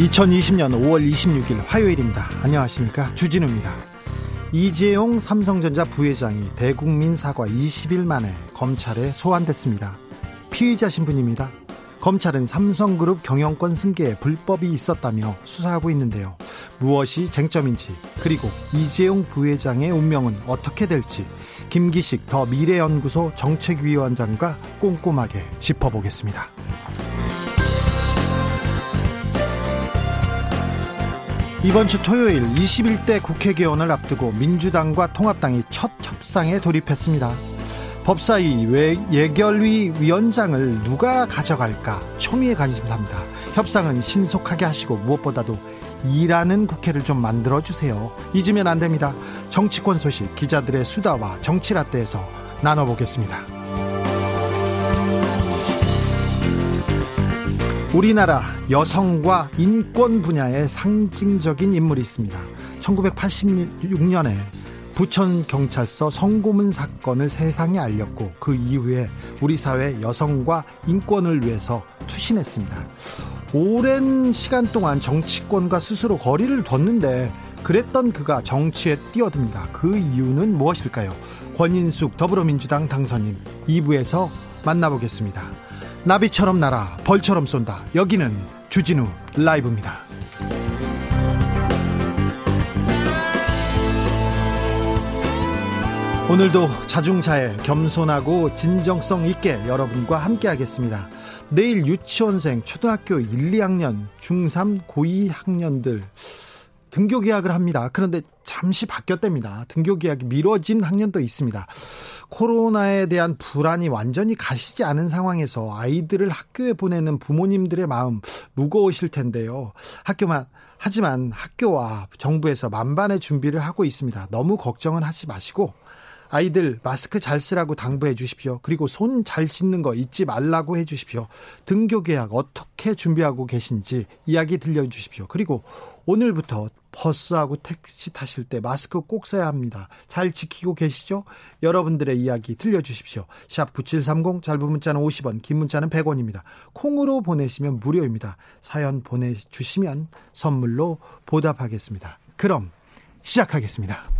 2020년 5월 26일 화요일입니다. 안녕하십니까. 주진우입니다. 이재용 삼성전자 부회장이 대국민 사과 20일 만에 검찰에 소환됐습니다. 피의자 신분입니다. 검찰은 삼성그룹 경영권 승계에 불법이 있었다며 수사하고 있는데요. 무엇이 쟁점인지 그리고 이재용 부회장의 운명은 어떻게 될지 김기식 더 미래연구소 정책위원장과 꼼꼼하게 짚어보겠습니다. 이번 주 토요일 21대 국회 개원을 앞두고 민주당과 통합당이 첫 협상에 돌입했습니다. 법사위 예결위 위원장을 누가 가져갈까 초미의 관심사입니다. 협상은 신속하게 하시고 무엇보다도 일하는 국회를 좀 만들어 주세요. 잊으면 안 됩니다. 정치권 소식 기자들의 수다와 정치라떼에서 나눠보겠습니다. 우리나라 여성과 인권 분야의 상징적인 인물이 있습니다. 1986년에 부천 경찰서 성고문 사건을 세상에 알렸고 그 이후에 우리 사회 여성과 인권을 위해서 투신했습니다. 오랜 시간 동안 정치권과 스스로 거리를 뒀는데 그랬던 그가 정치에 뛰어듭니다. 그 이유는 무엇일까요? 권인숙 더불어민주당 당선인 2부에서 만나보겠습니다. 나비처럼 날아 벌처럼 쏜다. 여기는 주진우 라이브입니다. 오늘도 자중차에 겸손하고 진정성 있게 여러분과 함께 하겠습니다. 내일 유치원생, 초등학교 1, 2학년, 중3, 고2 학년들 등교 계약을 합니다. 그런데 잠시 바뀌었답니다. 등교 계약이 미뤄진 학년도 있습니다. 코로나에 대한 불안이 완전히 가시지 않은 상황에서 아이들을 학교에 보내는 부모님들의 마음 무거우실 텐데요. 학교만 하지만 학교와 정부에서 만반의 준비를 하고 있습니다. 너무 걱정은 하지 마시고 아이들 마스크 잘 쓰라고 당부해 주십시오. 그리고 손 잘 씻는 거 잊지 말라고 해 주십시오. 등교 계약 어떻게 준비하고 계신지 이야기 들려 주십시오. 그리고 오늘부터 버스하고 택시 타실 때 마스크 꼭 써야 합니다. 잘 지키고 계시죠? 여러분들의 이야기 들려주십시오. 샵 9730 짧은 문자는 50원 긴 문자는 100원입니다. 콩으로 보내시면 무료입니다. 사연 보내주시면 선물로 보답하겠습니다. 그럼 시작하겠습니다.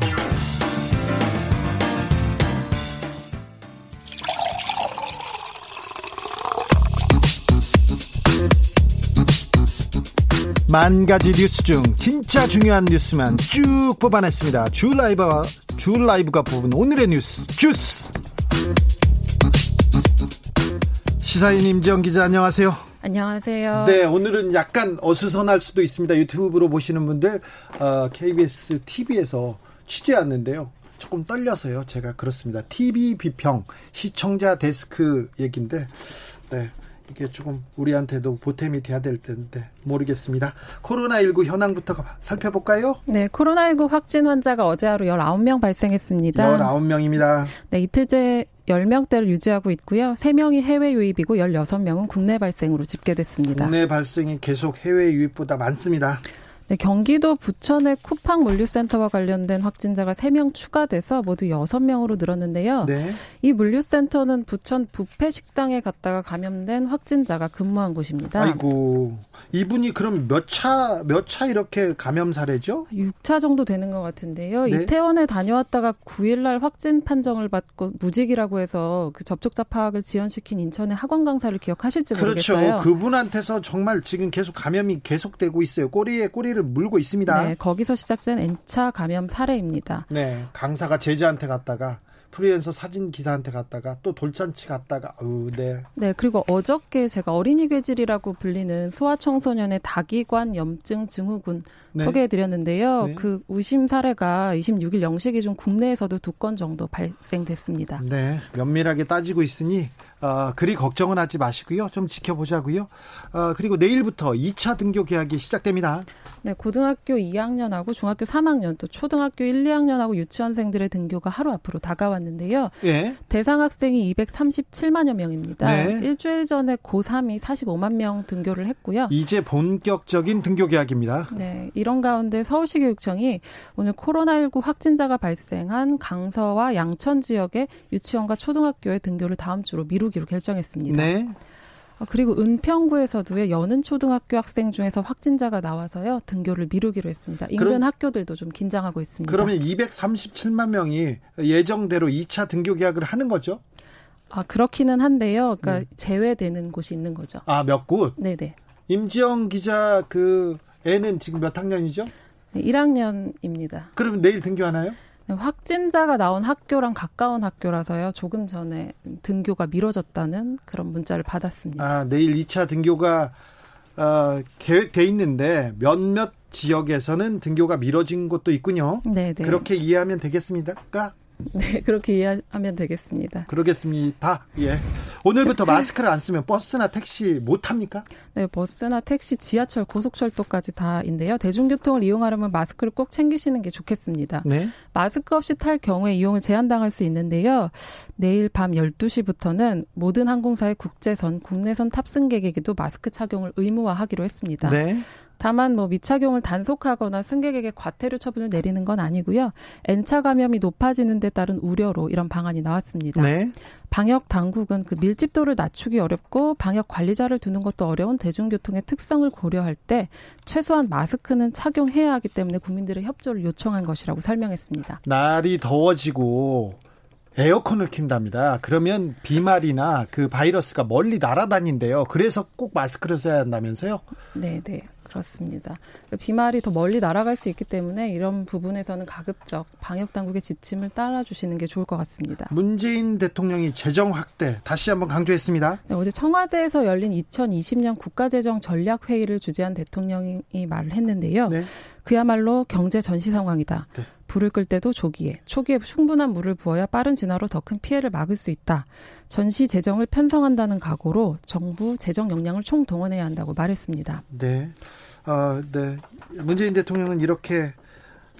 만 가지 뉴스 중 진짜 중요한 뉴스만 쭉 뽑아냈습니다. 주 라이브와 주 라이브가 뽑은 오늘의 뉴스 주스. 시사인 임지영 기자 안녕하세요. 안녕하세요. 네, 오늘은 약간 어수선할 수도 있습니다. 유튜브로 보시는 분들 어, KBS TV에서 취재 왔는데요. 조금 떨려서요. 제가 그렇습니다. TV 비평 시청자 데스크 얘기인데 네. 이게 조금 우리한테도 보탬이 돼야 될 텐데 모르겠습니다. 코로나19 현황부터 살펴볼까요? 네, 코로나19 확진 환자가 어제 하루 19명 발생했습니다. 19명입니다. 네, 이틀째 10명대를 유지하고 있고요. 3명이 해외 유입이고 16명은 국내 발생으로 집계됐습니다. 국내 발생이 계속 해외 유입보다 많습니다. 네, 경기도 부천의 쿠팡 물류센터와 관련된 확진자가 3명 추가돼서 모두 6명으로 늘었는데요. 네. 이 물류센터는 부천 부패 식당에 갔다가 감염된 확진자가 근무한 곳입니다. 아이고. 이분이 그럼 몇 차, 몇 차 이렇게 감염 사례죠? 6차 정도 되는 것 같은데요. 네? 이태원에 다녀왔다가 9일날 확진 판정을 받고 무직이라고 해서 그 접촉자 파악을 지연시킨 인천의 학원 강사를 기억하실지 그렇죠. 모르겠어요. 그렇죠. 그분한테서 정말 지금 계속 감염이 계속되고 있어요. 꼬리에 꼬리를 피해를 물고 있습니다. 네, 거기서 시작된 N차 감염 사례입니다. 네, 강사가 제자한테 갔다가 프리랜서 사진 기사한테 갔다가 또 돌잔치 갔다가 아우 네. 네 그리고 어저께 제가 어린이 괴질이라고 불리는 소아 청소년의 다기관 염증 증후군 네. 소개해드렸는데요. 네. 그 의심 사례가 26일 0시 기준 국내에서도 두 건 정도 발생됐습니다. 네 면밀하게 따지고 있으니 어, 그리 걱정은 하지 마시고요. 좀 지켜보자고요. 어, 그리고 내일부터 2차 등교 계약이 시작됩니다. 네, 고등학교 2학년하고 중학교 3학년 또 초등학교 1, 2학년하고 유치원생들의 등교가 하루 앞으로 다가왔는데요. 예. 대상 학생이 237만여 명입니다. 네. 일주일 전에 고3이 45만 명 등교를 했고요. 이제 본격적인 등교 계약입니다. 네, 이런 가운데 서울시 교육청이 오늘 코로나19 확진자가 발생한 강서와 양천 지역의 유치원과 초등학교의 등교를 다음 주로 미루 기로 결정했습니다. 네. 어, 그리고 은평구에서도요 여는 초등학교 학생 중에서 확진자가 나와서요 등교를 미루기로 했습니다. 인근 그럼, 학교들도 좀 긴장하고 있습니다. 그러면 237만 명이 예정대로 2차 등교 계약을 하는 거죠? 아 그렇기는 한데요. 그러니까 네. 제외되는 곳이 있는 거죠. 아몇 곳? 네네. 임지영 기자 그 애는 지금 몇 학년이죠? 네, 1학년입니다. 그러면 내일 등교하나요? 확진자가 나온 학교랑 가까운 학교라서요. 조금 전에 등교가 미뤄졌다는 그런 문자를 받았습니다. 아, 내일 2차 등교가 어, 계획돼 있는데 몇몇 지역에서는 등교가 미뤄진 곳도 있군요. 네, 네. 그렇게 이해하면 되겠습니까? 네, 그렇게 이해하면 되겠습니다. 그러겠습니다. 예. 오늘부터 마스크를 안 쓰면 버스나 택시 못 탑니까? 네, 버스나 택시, 지하철, 고속철도까지 다인데요. 대중교통을 이용하려면 마스크를 꼭 챙기시는 게 좋겠습니다. 네. 마스크 없이 탈 경우에 이용을 제한당할 수 있는데요. 내일 밤 12시부터는 모든 항공사의 국제선, 국내선 탑승객에게도 마스크 착용을 의무화하기로 했습니다. 네. 다만 뭐 미착용을 단속하거나 승객에게 과태료 처분을 내리는 건 아니고요. N차 감염이 높아지는 데 따른 우려로 이런 방안이 나왔습니다. 네. 방역 당국은 그 밀집도를 낮추기 어렵고 방역 관리자를 두는 것도 어려운 대중교통의 특성을 고려할 때 최소한 마스크는 착용해야 하기 때문에 국민들의 협조를 요청한 것이라고 설명했습니다. 날이 더워지고 에어컨을 킨답니다. 그러면 비말이나 그 바이러스가 멀리 날아다닌대요. 그래서 꼭 마스크를 써야 한다면서요? 네, 네. 그렇습니다. 비말이 더 멀리 날아갈 수 있기 때문에 이런 부분에서는 가급적 방역 당국의 지침을 따라주시는 게 좋을 것 같습니다. 문재인 대통령이 재정 확대 다시 한번 강조했습니다. 네, 어제 청와대에서 열린 2020년 국가재정 전략 회의를 주재한 대통령이 말을 했는데요. 네. 그야말로 경제 전시 상황이다. 네. 불을 끌 때도 조기에, 초기에 충분한 물을 부어야 빠른 진화로 더 큰 피해를 막을 수 있다. 전시 재정을 편성한다는 각오로 정부 재정 역량을 총동원해야 한다고 말했습니다. 네. 어, 네. 문재인 대통령은 이렇게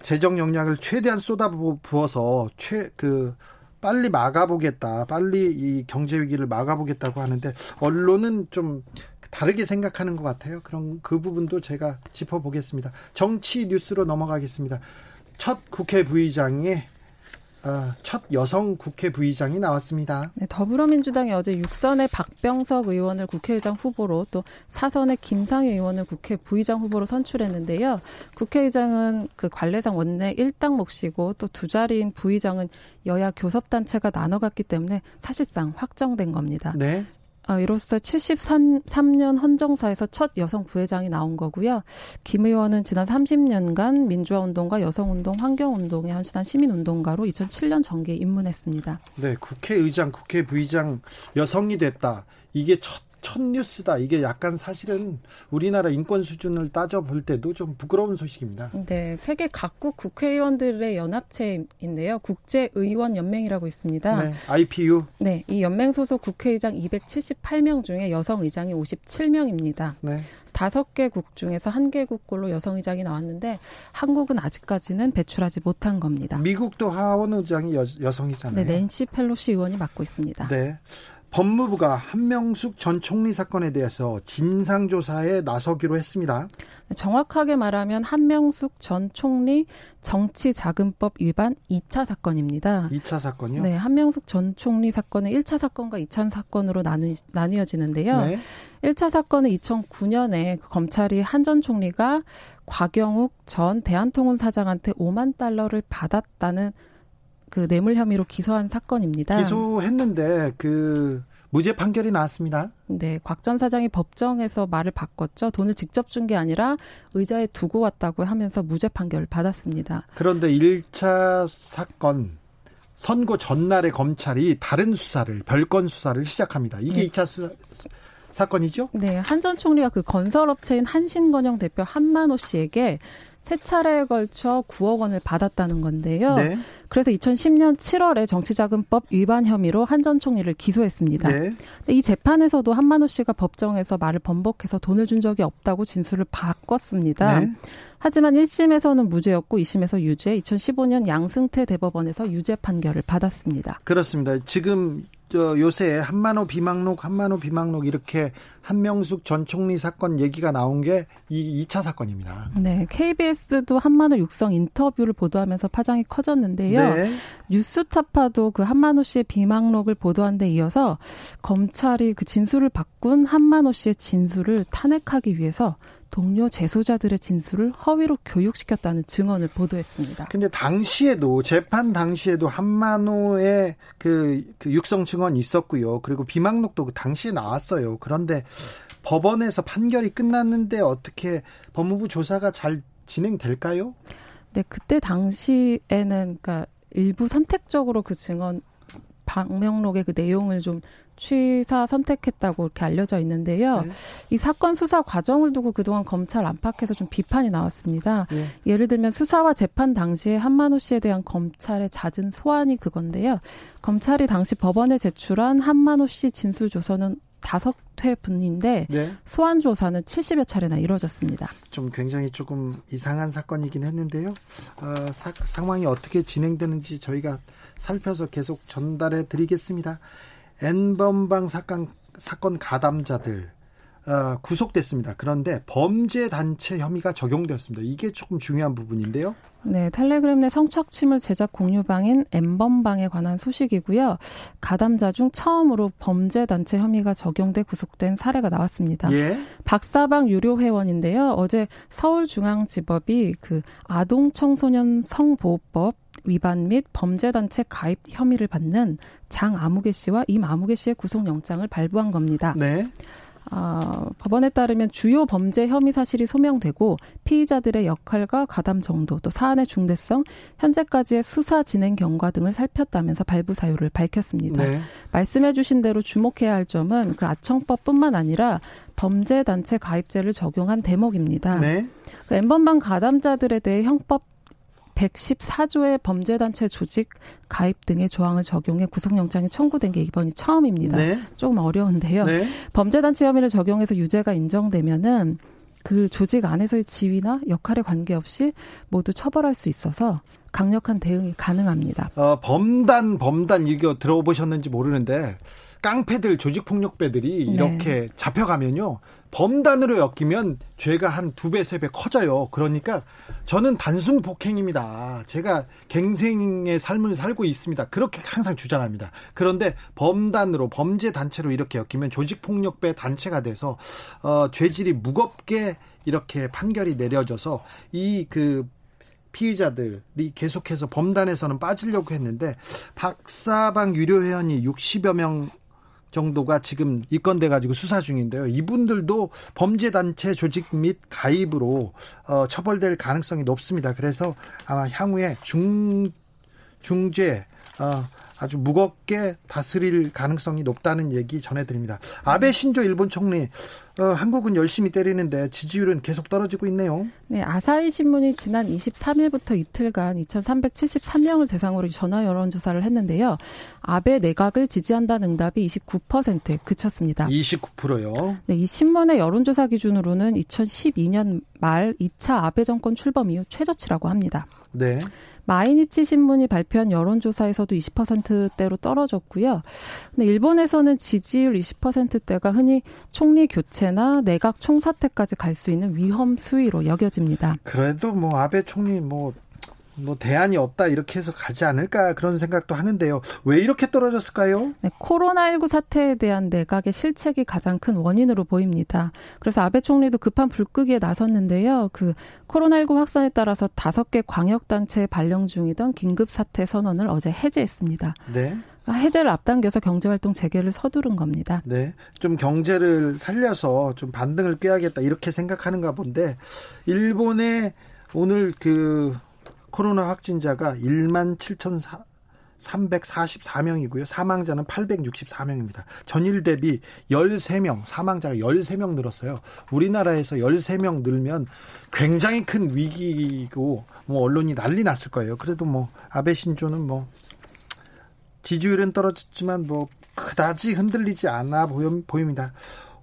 재정 역량을 최대한 쏟아 부어서 최, 그, 빨리 막아보겠다. 빨리 이 경제 위기를 막아보겠다고 하는데, 언론은 좀 다르게 생각하는 것 같아요. 그런 그 부분도 제가 짚어보겠습니다. 정치 뉴스로 넘어가겠습니다. 첫 국회 부의장에 어, 첫 여성 국회 부의장이 나왔습니다. 네, 더불어민주당이 어제 6선의 박병석 의원을 국회의장 후보로 또 4선의 김상희 의원을 국회 부의장 후보로 선출했는데요. 국회의장은 그 관례상 원내 1당 몫이고 또 두 자리인 부의장은 여야 교섭단체가 나눠갔기 때문에 사실상 확정된 겁니다. 네. 어, 이로써 73년 헌정사에서 첫 여성 부회장이 나온 거고요. 김 의원은 지난 30년간 민주화 운동과 여성 운동, 환경 운동에 헌신한 시민 운동가로 2007년 정계에 입문했습니다. 네, 국회의장, 국회 부의장 여성이 됐다. 이게 첫, 첫 뉴스다. 이게 약간 사실은 우리나라 인권 수준을 따져볼 때도 좀 부끄러운 소식입니다. 네, 세계 각국 국회의원들의 연합체인데요. 국제의원연맹이라고 있습니다. 네, IPU. 네, 이 연맹 소속 국회의장 278명 중에 여성 의장이 57명입니다. 네. 다섯 개국 중에서 한 개국꼴로 여성 의장이 나왔는데 한국은 아직까지는 배출하지 못한 겁니다. 미국도 하원 의장이 여, 여성이잖아요. 네, 낸시 펠로시 의원이 맡고 있습니다. 네. 법무부가 한명숙 전 총리 사건에 대해서 진상조사에 나서기로 했습니다. 정확하게 말하면 한명숙 전 총리 정치자금법 위반 2차 사건입니다. 2차 사건이요? 네, 한명숙 전 총리 사건은 1차 사건과 2차 사건으로 나누, 나뉘어지는데요. 네. 1차 사건은 2009년에 검찰이 한 전 총리가 곽영욱 전 대한통운 사장한테 5만 달러를 받았다는 그 뇌물 혐의로 기소한 사건입니다. 기소했는데 그 무죄 판결이 나왔습니다. 네, 곽 전 사장이 법정에서 말을 바꿨죠. 돈을 직접 준 게 아니라 의자에 두고 왔다고 하면서 무죄 판결을 받았습니다. 그런데 1차 사건 선고 전날에 검찰이 다른 수사를 별건 수사를 시작합니다. 이게 네. 2차 수사 사건이죠? 네, 한 전 총리가 그 건설업체인 한신건영 대표 한만호 씨에게 세 차례에 걸쳐 9억 원을 받았다는 건데요. 네. 그래서 2010년 7월에 정치자금법 위반 혐의로 한 전 총리를 기소했습니다. 네. 이 재판에서도 한만호 씨가 법정에서 말을 번복해서 돈을 준 적이 없다고 진술을 바꿨습니다. 네. 하지만 1심에서는 무죄였고 2심에서 유죄, 2015년 양승태 대법원에서 유죄 판결을 받았습니다. 그렇습니다. 지금 저 요새 한만호 비망록 한만호 비망록 이렇게 한명숙 전 총리 사건 얘기가 나온 게 이 2차 사건입니다. 네, KBS도 한만호 육성 인터뷰를 보도하면서 파장이 커졌는데요. 네. 뉴스타파도 그 한만호 씨의 비망록을 보도한 데 이어서 검찰이 그 진술을 바꾼 한만호 씨의 진술을 탄핵하기 위해서 동료 재소자들의 진술을 허위로 교육시켰다는 증언을 보도했습니다. 근데 당시에도 재판 당시에도 한만호의 그, 그 육성 증언이 있었고요. 그리고 비망록도 그 당시에 나왔어요. 그런데 법원에서 판결이 끝났는데 어떻게 법무부 조사가 잘 진행될까요? 네, 그때 당시에는 그러니까 일부 선택적으로 그 증언 방명록의 그 내용을 좀 취사 선택했다고 이렇게 알려져 있는데요. 네. 이 사건 수사 과정을 두고 그동안 검찰 안팎에서 좀 비판이 나왔습니다. 네. 예를 들면 수사와 재판 당시에 한만호 씨에 대한 검찰의 잦은 소환이 그건데요. 검찰이 당시 법원에 제출한 한만호 씨 진술 조서는 다섯 회분인데 네. 소환 조사는 70여 차례나 이루어졌습니다. 좀 굉장히 조금 이상한 사건이긴 했는데요. 어, 사, 상황이 어떻게 진행되는지 저희가 살펴서 계속 전달해 드리겠습니다. N번방 사건, 사건 가담자들 어, 구속됐습니다. 그런데 범죄 단체 혐의가 적용되었습니다. 이게 조금 중요한 부분인데요. 네, 텔레그램 내 성착취물 제작 공유방인 엠번방에 관한 소식이고요. 가담자 중 처음으로 범죄 단체 혐의가 적용돼 구속된 사례가 나왔습니다. 예. 박사방 유료 회원인데요. 어제 서울중앙지법이 그 아동 청소년 성보호법 위반 및 범죄단체 가입 혐의를 받는 장 아무개 씨와 임 아무개 씨의 구속영장을 발부한 겁니다. 네. 어, 법원에 따르면 주요 범죄 혐의 사실이 소명되고 피의자들의 역할과 가담 정도 또 사안의 중대성 현재까지의 수사 진행 경과 등을 살폈다면서 발부 사유를 밝혔습니다. 네. 말씀해 주신 대로 주목해야 할 점은 그 아청법뿐만 아니라 범죄 단체 가입제를 적용한 대목입니다. 네. 그 엠번방 가담자들에 대해 형법 114조의 범죄단체 조직 가입 등의 조항을 적용해 구속영장이 청구된 게 이번이 처음입니다. 네. 조금 어려운데요. 네. 범죄단체 혐의를 적용해서 유죄가 인정되면은 그 조직 안에서의 지위나 역할에 관계없이 모두 처벌할 수 있어서 강력한 대응이 가능합니다. 어, 범단 범단 이거 들어보셨는지 모르는데 깡패들 조직폭력배들이 네. 이렇게 잡혀가면요. 범단으로 엮이면 죄가 한 두 배, 세 배 커져요. 그러니까 저는 단순 폭행입니다. 제가 갱생의 삶을 살고 있습니다. 그렇게 항상 주장합니다. 그런데 범단으로, 범죄 단체로 이렇게 엮이면 조직폭력배 단체가 돼서, 어, 죄질이 무겁게 이렇게 판결이 내려져서 이그 피의자들이 계속해서 범단에서는 빠지려고 했는데 박사방 유료 회원이 60여 명 정도가 지금 입건돼 가지고 수사 중인데요. 이분들도 범죄 단체 조직 및 가입으로 어, 처벌될 가능성이 높습니다. 그래서 아마 향후에 중 중죄 어, 아주 무겁게 다스릴 가능성이 높다는 얘기 전해드립니다. 아베 신조 일본 총리 어, 한국은 열심히 때리는데 지지율은 계속 떨어지고 있네요. 네, 아사히 신문이 지난 23일부터 이틀간 2,373명을 대상으로 전화 여론조사를 했는데요. 아베 내각을 지지한다는 응답이 29%에 그쳤습니다. 29%요? 네, 이 신문의 여론조사 기준으로는 2012년 말 2차 아베 정권 출범 이후 최저치라고 합니다. 네. 마이니치 신문이 발표한 여론조사에서도 20%대로 떨어졌고요. 근데 일본에서는 지지율 20%대가 흔히 총리 교체나 내각 총사퇴까지 갈 수 있는 위험 수위로 여겨집니다. 그래도 뭐 아베 총리 뭐 뭐 대안이 없다 이렇게 해서 가지 않을까 그런 생각도 하는데요. 왜 이렇게 떨어졌을까요? 네, 코로나19 사태에 대한 내각의 실책이 가장 큰 원인으로 보입니다. 그래서 아베 총리도 급한 불끄기에 나섰는데요. 그 코로나19 확산에 따라서 다섯 개 광역 단체에 발령 중이던 긴급 사태 선언을 어제 해제했습니다. 네. 해제를 앞당겨서 경제활동 재개를 서두른 겁니다. 네. 좀 경제를 살려서 좀 반등을 꾀하겠다 이렇게 생각하는가 본데 일본의 오늘 그 코로나 확진자가 1만 7천 344명이고요. 사망자는 864명입니다. 전일 대비 13명, 사망자가 13명 늘었어요. 우리나라에서 13명 늘면 굉장히 큰 위기고 뭐 언론이 난리 났을 거예요. 그래도 뭐 아베 신조는 뭐 지지율은 떨어졌지만 뭐 그다지 흔들리지 않아 보입니다.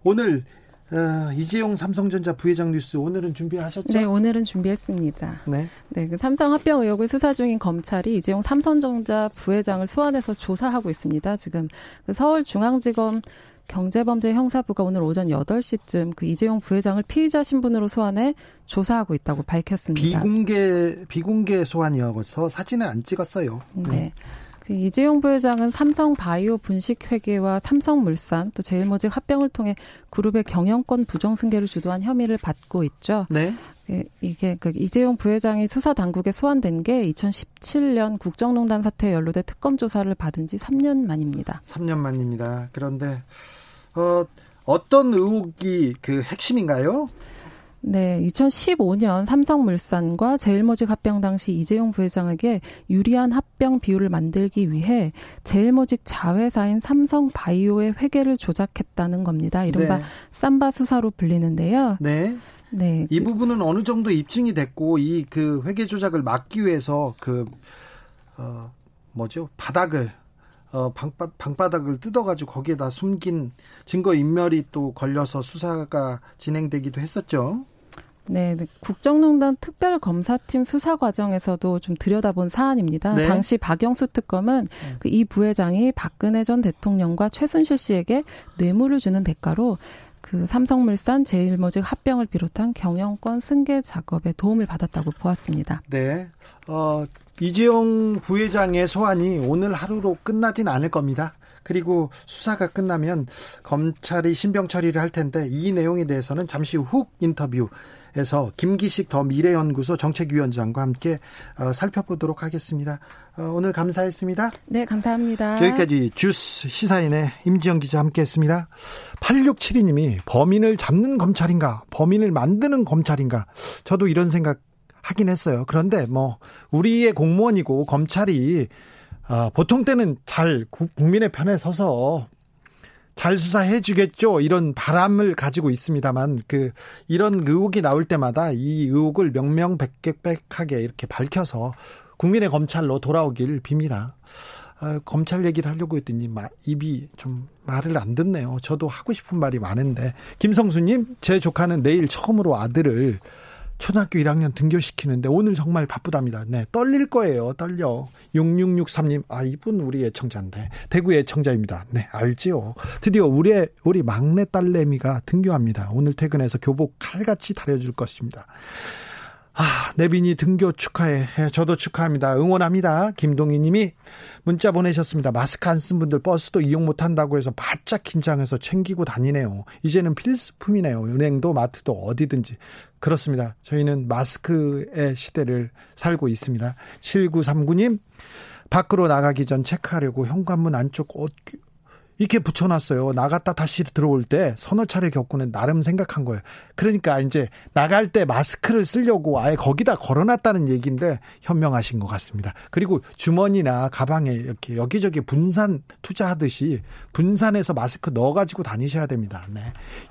오늘 어, 이재용 삼성전자 부회장 뉴스 오늘은 준비하셨죠? 네, 오늘은 준비했습니다. 네. 네, 그 삼성 합병 의혹을 수사 중인 검찰이 이재용 삼성전자 부회장을 소환해서 조사하고 있습니다. 지금 그 서울중앙지검 경제범죄 형사부가 오늘 오전 8시쯤 그 이재용 부회장을 피의자 신분으로 소환해 조사하고 있다고 밝혔습니다. 비공개 비공개 소환이어서 사진을 안 찍었어요. 네. 네. 그 이재용 부회장은 삼성 바이오 분식 회계와 삼성물산 또 제일모직 합병을 통해 그룹의 경영권 부정 승계를 주도한 혐의를 받고 있죠. 네. 그 이게 그 이재용 부회장이 수사 당국에 소환된 게 2017년 국정농단 사태에 연루돼 특검 조사를 받은 지 3년 만입니다. 3년 만입니다. 그런데 어 어떤 의혹이 그 핵심인가요? 네, 2015년 삼성물산과 제일모직 합병 당시 이재용 부회장에게 유리한 합병 비율을 만들기 위해 제일모직 자회사인 삼성바이오의 회계를 조작했다는 겁니다. 이른바 네. 삼바 수사로 불리는데요. 네. 네. 이 부분은 어느 정도 입증이 됐고 이 그 회계 조작을 막기 위해서 그 어, 뭐죠? 바닥을 어, 방바, 방바닥을 뜯어가지고 거기에다 숨긴 증거 인멸이 또 걸려서 수사가 진행되기도 했었죠. 네, 네, 국정농단 특별검사팀 수사 과정에서도 좀 들여다본 사안입니다. 네. 당시 박영수 특검은 네. 그이 부회장이 박근혜 전 대통령과 최순실 씨에게 뇌물을 주는 대가로 그 삼성물산 제일모직 합병을 비롯한 경영권 승계 작업에 도움을 받았다고 보았습니다. 네. 어, 이재용 부회장의 소환이 오늘 하루로 끝나진 않을 겁니다. 그리고 수사가 끝나면 검찰이 신병 처리를 할 텐데 이 내용에 대해서는 잠시 후 인터뷰에서 김기식 더 미래연구소 정책위원장과 함께 어, 살펴보도록 하겠습니다. 어, 오늘 감사했습니다. 네, 감사합니다. 여기까지 주스 시사인의 임지영 기자 함께했습니다. 8672님이 범인을 잡는 검찰인가, 범인을 만드는 검찰인가, 저도 이런 생각 하긴 했어요. 그런데 뭐 우리의 공무원이고 검찰이 어, 보통 때는 잘 국민의 편에 서서 잘 수사해 주겠죠. 이런 바람을 가지고 있습니다만 그 이런 의혹이 나올 때마다 이 의혹을 명명백백하게 이렇게 밝혀서 국민의 검찰로 돌아오길 빕니다. 아, 검찰 얘기를 하려고 했더니 마, 입이 좀 말을 안 듣네요. 저도 하고 싶은 말이 많은데 김성수님 제 조카는 내일 처음으로 아들을 초등학교 1학년 등교시키는데 오늘 정말 바쁘답니다. 네, 떨릴 거예요. 떨려. 6663님, 아, 이분 우리 애청자인데. 대구 애청자입니다. 네, 알지요. 드디어 우리, 우리 막내 딸내미가 등교합니다. 오늘 퇴근해서 교복 칼같이 다려줄 것입니다. 아, 내빈이 등교 축하해. 예, 저도 축하합니다. 응원합니다. 김동희 님이 문자 보내셨습니다. 마스크 안 쓴 분들 버스도 이용 못 한다고 해서 바짝 긴장해서 챙기고 다니네요. 이제는 필수품이네요. 은행도 마트도 어디든지. 그렇습니다. 저희는 마스크의 시대를 살고 있습니다. 7939님, 밖으로 나가기 전 체크하려고 현관문 안쪽 옷 이렇게 붙여놨어요. 나갔다 다시 들어올 때 서너 차례 겪고는 나름 생각한 거예요. 그러니까 이제 나갈 때 마스크를 쓰려고 아예 거기다 걸어놨다는 얘기인데 현명하신 것 같습니다. 그리고 주머니나 가방에 이렇게 여기저기 분산 투자하듯이 분산해서 마스크 넣어가지고 다니셔야 됩니다. 네.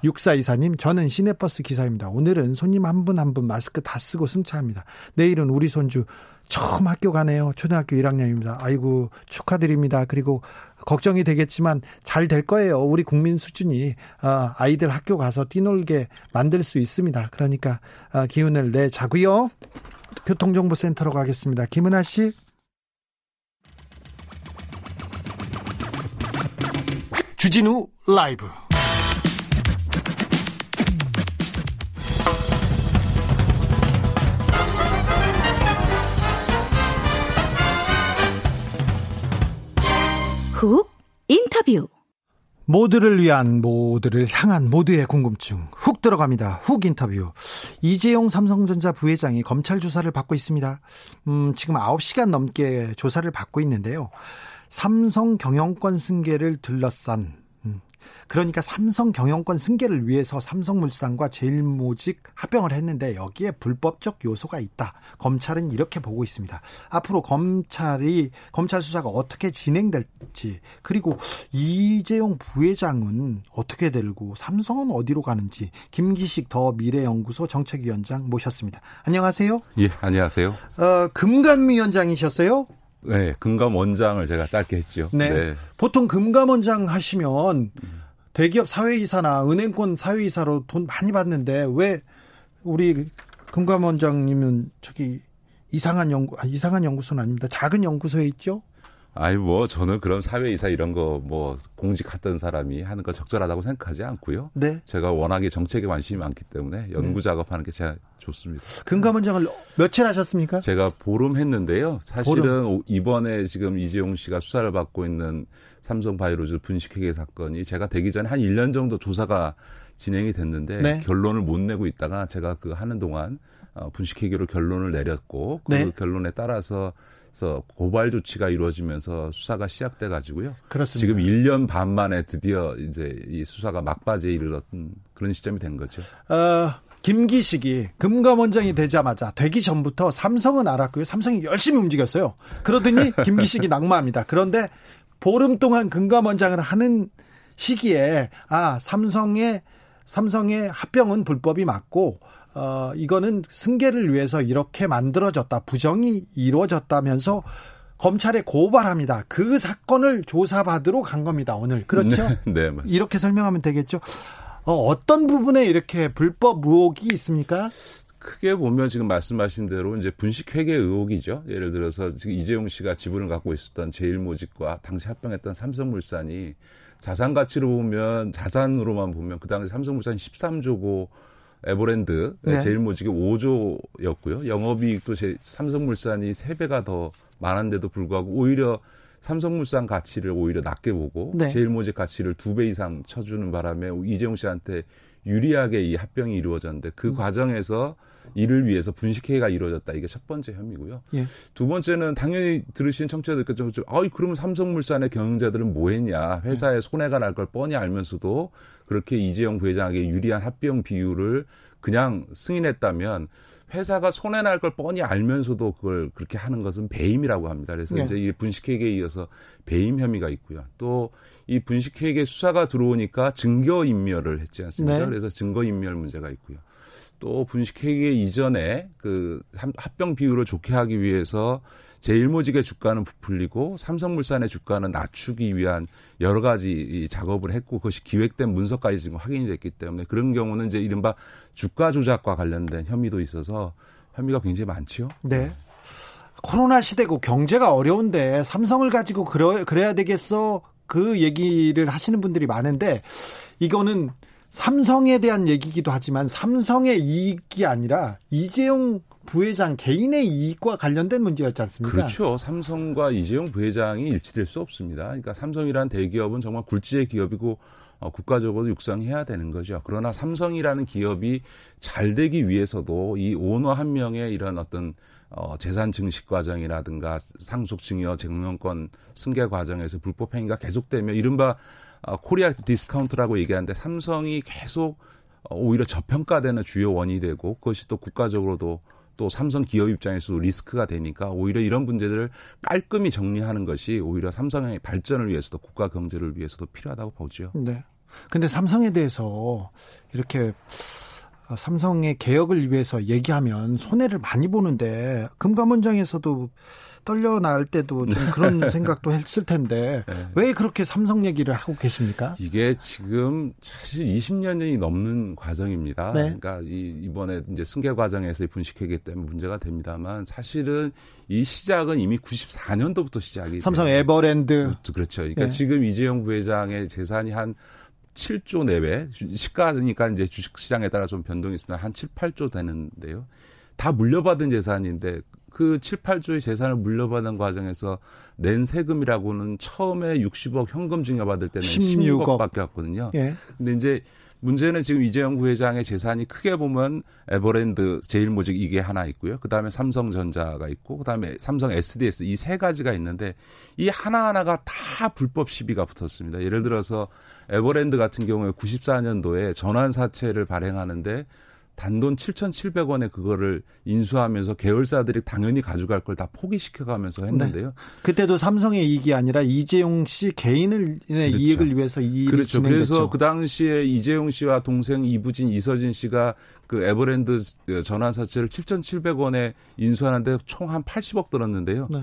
6424님, 저는 시내버스 기사입니다. 오늘은 손님 한 분 한분 마스크 다 쓰고 승차합니다. 내일은 우리 손주 처음 학교 가네요. 초등학교 1학년입니다. 아이고 축하드립니다. 그리고 걱정이 되겠지만 잘 될 거예요. 우리 국민 수준이 어, 아이들 학교 가서 뛰놀게 만들 수 있습니다. 그러니까 어, 기운을 내자고요. 교통정보센터로 가겠습니다. 김은아 씨. 주진우 라이브. 훅 인터뷰 모두를 위한 모두를 향한 모두의 궁금증 훅 들어갑니다. 훅 인터뷰. 이재용 삼성전자 부회장이 검찰 조사를 받고 있습니다. 음, 지금 9시간 넘게 조사를 받고 있는데요. 삼성 경영권 승계를 둘러싼 그러니까 삼성 경영권 승계를 위해서 삼성물산과 제일모직 합병을 했는데 여기에 불법적 요소가 있다. 검찰은 이렇게 보고 있습니다. 앞으로 검찰이 검찰 수사가 어떻게 진행될지 그리고 이재용 부회장은 어떻게 되고 삼성은 어디로 가는지 김기식 더 미래연구소 정책위원장 모셨습니다. 안녕하세요. 예, 안녕하세요. 어, 금감위원장이셨어요? 네, 금감 원장을 제가 짧게 했죠. 네. 네. 보통 금감 원장 하시면 대기업 사회이사나 은행권 사회이사로 돈 많이 받는데 왜 우리 금감 원장님은 저기 이상한 연구 아, 이상한 연구소는 아닙니다. 작은 연구소에 있죠? 아이 뭐 저는 그런 사회이사 이런 거 뭐 공직하던 사람이 하는 거 적절하다고 생각하지 않고요. 네. 제가 워낙에 정책에 관심이 많기 때문에 연구 네. 작업하는 게 제가 좋습니다. 금감원장을 며칠 하셨습니까? 제가 보름 했는데요. 사실은 보름. 이번에 지금 이재용 씨가 수사를 받고 있는 삼성 바이오로즈 분식회계 사건이 제가 되기 전에 한 1년 정도 조사가 진행이 됐는데 네. 결론을 못 내고 있다가 제가 그 하는 동안 어, 분식회계로 결론을 내렸고 그 네. 결론에 따라서 고발 조치가 이루어지면서 수사가 시작돼 가지고요. 그렇습니다. 지금 1년 반 만에 드디어 이제 이 수사가 막바지에 이르렀던 그런 시점이 된 거죠. 어, 김기식이 금감원장이 되자마자 되기 전부터 삼성은 알았고요. 삼성이 열심히 움직였어요. 그러더니 김기식이 낙마합니다. 그런데 보름 동안 금감원장을 하는 시기에 아 삼성의 삼성의 합병은 불법이 맞고 어, 이거는 승계를 위해서 이렇게 만들어졌다. 부정이 이루어졌다면서 검찰에 고발합니다. 그 사건을 조사받으러 간 겁니다. 오늘. 그렇죠? 네, 네 맞습니다. 이렇게 설명하면 되겠죠. 어, 어떤 부분에 이렇게 불법 의혹이 있습니까? 크게 보면 지금 말씀하신 대로 이제 분식회계 의혹이죠. 예를 들어서 지금 이재용 씨가 지분을 갖고 있었던 제일모직과 당시 합병했던 삼성물산이 자산 가치로 보면 자산으로만 보면 그 당시 삼성물산이 13조고 에버랜드 네. 제일모직이 5조였고요. 영업이익도 제 삼성물산이 3배가 더 많은데도 불구하고 오히려 삼성물산 가치를 오히려 낮게 보고 네. 제일모직 가치를 두배 이상 쳐주는 바람에 이재용 씨한테 유리하게 이 합병이 이루어졌는데 그 음. 과정에서 이를 위해서 분식회의가 이루어졌다. 이게 첫 번째 혐의고요. 예. 두 번째는 당연히 들으신 청취자들께서 좀, 아이, 그러면 삼성물산의 경영자들은 뭐 했냐. 회사에 손해가 날 걸 뻔히 알면서도 그렇게 이재용 부회장에게 유리한 합병 비율을 그냥 승인했다면 회사가 손해 날 걸 뻔히 알면서도 그걸 그렇게 하는 것은 배임이라고 합니다. 그래서 네. 이제 이 분식회계에 이어서 배임 혐의가 있고요. 또 이 분식회계 수사가 들어오니까 증거 인멸을 했지 않습니까? 네. 그래서 증거 인멸 문제가 있고요. 또 분식회계 이전에 그 합병 비율을 좋게 하기 위해서 제일모직의 주가는 부풀리고 삼성물산의 주가는 낮추기 위한 여러 가지 작업을 했고 그것이 기획된 문서까지 지금 확인이 됐기 때문에 그런 경우는 이제 이른바 주가 조작과 관련된 혐의도 있어서 혐의가 굉장히 많지요. 네. 코로나 시대고 경제가 어려운데 삼성을 가지고 그러, 그래야 되겠어 그 얘기를 하시는 분들이 많은데 이거는 삼성에 대한 얘기기도 하지만 삼성의 이익이 아니라 이재용 부회장 개인의 이익과 관련된 문제였지 않습니까? 그렇죠. 삼성과 이재용 부회장이 일치될 수 없습니다. 그러니까 삼성이란 대기업은 정말 굴지의 기업이고 어, 국가적으로 육성해야 되는 거죠. 그러나 삼성이라는 기업이 잘 되기 위해서도 이 오너 한 명의 이런 어떤 어, 재산 증식 과정이라든가 상속 증여 경영권 승계 과정에서 불법 행위가 계속되면 이른바 어, 코리아 디스카운트라고 얘기하는데 삼성이 계속 어, 오히려 저평가되는 주요 원인이 되고 그것이 또 국가적으로도 또 삼성 기업 입장에서도 리스크가 되니까 오히려 이런 문제들을 깔끔히 정리하는 것이 오히려 삼성의 발전을 위해서도 국가 경제를 위해서도 필요하다고 보죠. 네. 근데 삼성에 대해서 이렇게 삼성의 개혁을 위해서 얘기하면 손해를 많이 보는데 금감원장에서도 떨려 나올 때도 좀 그런 생각도 했을 텐데 네. 왜 그렇게 삼성 얘기를 하고 계십니까? 이게 지금 사실 20년이 넘는 과정입니다. 네. 그러니까 이, 이번에 이제 승계 과정에서 분식회계 때문에 문제가 됩니다만 사실은 이 시작은 이미 94년도부터 시작이 삼성 에버랜드 그렇죠. 그러니까 네. 지금 이재용 부회장의 재산이 한 7조 내외 시가니까 이제 주식 시장에 따라 좀 변동이 있습니다. 한 7, 8조 되는데요. 다 물려받은 재산인데 그 7, 8조의 재산을 물려받은 과정에서 낸 세금이라고는 처음에 60억 현금 증여받을 때는 16억. 밖에 없거든요. 예. 근데 이제 문제는 지금 이재용 부회장의 재산이 크게 보면 에버랜드 제일모직 이게 하나 있고요. 그다음에 삼성전자가 있고 그다음에 삼성 SDS 이 세 가지가 있는데 이 하나하나가 다 불법 시비가 붙었습니다. 예를 들어서 에버랜드 같은 경우에 94년도에 전환 사채를 발행하는데 단돈 7,700원에 그거를 인수하면서 계열사들이 당연히 가져갈 걸 다 포기시켜가면서 했는데요. 네. 그때도 삼성의 이익이 아니라 이재용 씨 개인의 그렇죠. 이익을 위해서 이 그렇죠. 그래서 그 당시에 이재용 씨와 동생 이부진, 이서진 씨가 그 에버랜드 전환사채를 7,700원에 인수하는데 총 한 80억 들었는데요. 네.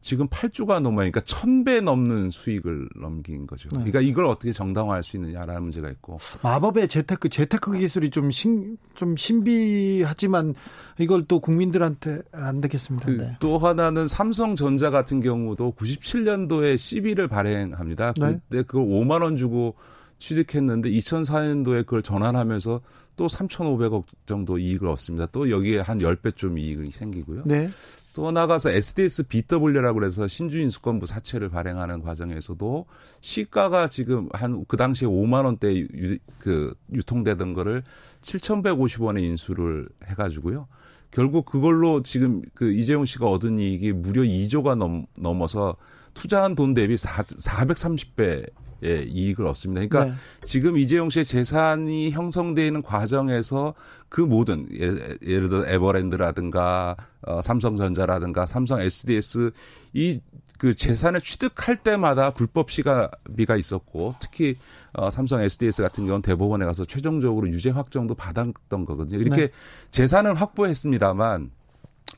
지금 8조가 넘어니까 1000배 넘는 수익을 넘긴 거죠. 네. 그러니까 이걸 어떻게 정당화할 수 있느냐라는 문제가 있고. 마법의 재테크, 재테크 기술이 좀 신, 좀 신비하지만 이걸 또 국민들한테 안 되겠습니다. 그 네. 또 하나는 삼성전자 같은 경우도 97년도에 CB를 발행합니다. 네. 그때 그걸 5만 원 주고 취득했는데 2004년도에 그걸 전환하면서 또 3,500억 정도 이익을 얻습니다. 또 여기에 한 10배 좀 이익이 생기고요. 네. 또 나가서 SDS BW라고 해서 신주인 수권부 사채를 발행하는 과정에서도 시가가 지금 한 그 당시에 5만 원대 유, 그 유통되던 거를 7,150원에 인수를 해 가지고요. 결국 그걸로 지금 그 이재용 씨가 얻은 이익이 무려 2조가 넘, 넘어서 투자한 돈 대비 4, 430배 예, 이익을 얻습니다. 그러니까 네. 지금 이재용 씨의 재산이 형성되는 과정에서 그 모든 예, 예를 들어 에버랜드라든가 어, 삼성전자라든가 삼성 SDS 이 그 재산을 취득할 때마다 불법 시가비가 있었고 특히 어, 삼성 SDS 같은 경우는 대법원에 가서 최종적으로 유죄 확정도 받았던 거거든요. 이렇게 네. 재산을 확보했습니다만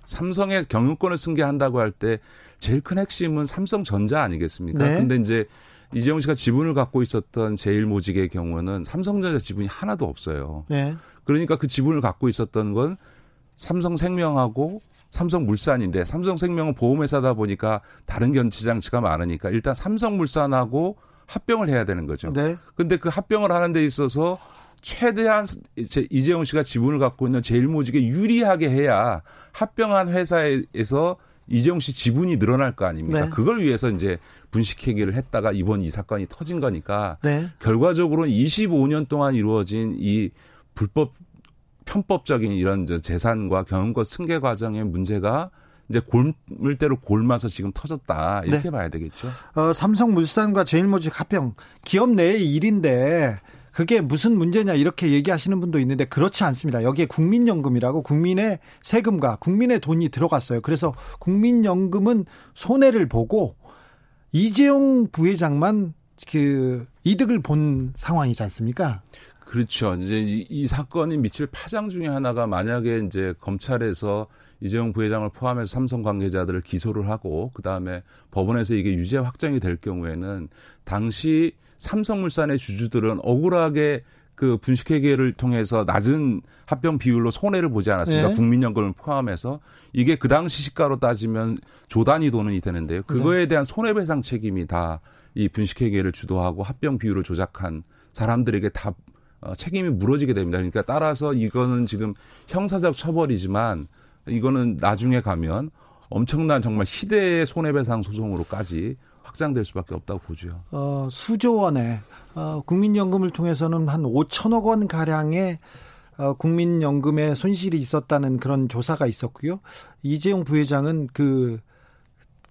삼성의 경영권을 승계한다고 할 때 제일 큰 핵심은 삼성전자 아니겠습니까? 네. 근데 이제 이재용 씨가 지분을 갖고 있었던 제일 모직의 경우는 삼성전자 지분이 하나도 없어요. 네. 그러니까 그 지분을 갖고 있었던 건 삼성생명하고 삼성물산인데 삼성생명은 보험회사다 보니까 다른 견치장치가 많으니까 일단 삼성물산하고 합병을 해야 되는 거죠. 네. 근데 그 합병을 하는 데 있어서 최대한 이재용 씨가 지분을 갖고 있는 제일모직에 유리하게 해야 합병한 회사에서 이재용 씨 지분이 늘어날 거 아닙니까? 네. 그걸 위해서 이제 분식회계를 했다가 이번 이 사건이 터진 거니까 네. 결과적으로는 25년 동안 이루어진 이 불법 편법적인 이런 재산과 경영권 승계 과정의 문제가 이제 골물대로 골마서 지금 터졌다 이렇게 네. 봐야 되겠죠. 어, 삼성물산과 제일모직 합병 기업 내의 일인데 그게 무슨 문제냐 이렇게 얘기하시는 분도 있는데 그렇지 않습니다. 여기에 국민연금이라고 국민의 세금과 국민의 돈이 들어갔어요. 그래서 국민연금은 손해를 보고 이재용 부회장만 그 이득을 본 상황이지 않습니까? 그렇죠. 이제 이, 이, 사건이 미칠 파장 중에 하나가 만약에 이제 검찰에서 이재용 부회장을 포함해서 삼성 관계자들을 기소를 하고 그 다음에 법원에서 이게 유죄 확정이 될 경우에는 당시 삼성물산의 주주들은 억울하게 그 분식회계를 통해서 낮은 합병 비율로 손해를 보지 않았습니까? 네. 국민연금을 포함해서 이게 그 당시 시가로 따지면 조단위 돈이 되는데요. 그거에 대한 손해배상 책임이 다 이 분식회계를 주도하고 합병 비율을 조작한 사람들에게 다 어, 책임이 물어지게 됩니다. 그러니까 따라서 이거는 지금 형사적 처벌이지만 이거는 나중에 가면 엄청난 정말 희대의 손해배상 소송으로까지 확장될 수밖에 없다고 보죠. 어, 수조 원의 어, 국민연금을 통해서는 한 5천억 원 가량의 어, 국민연금에 손실이 있었다는 그런 조사가 있었고요. 이재용 부회장은 그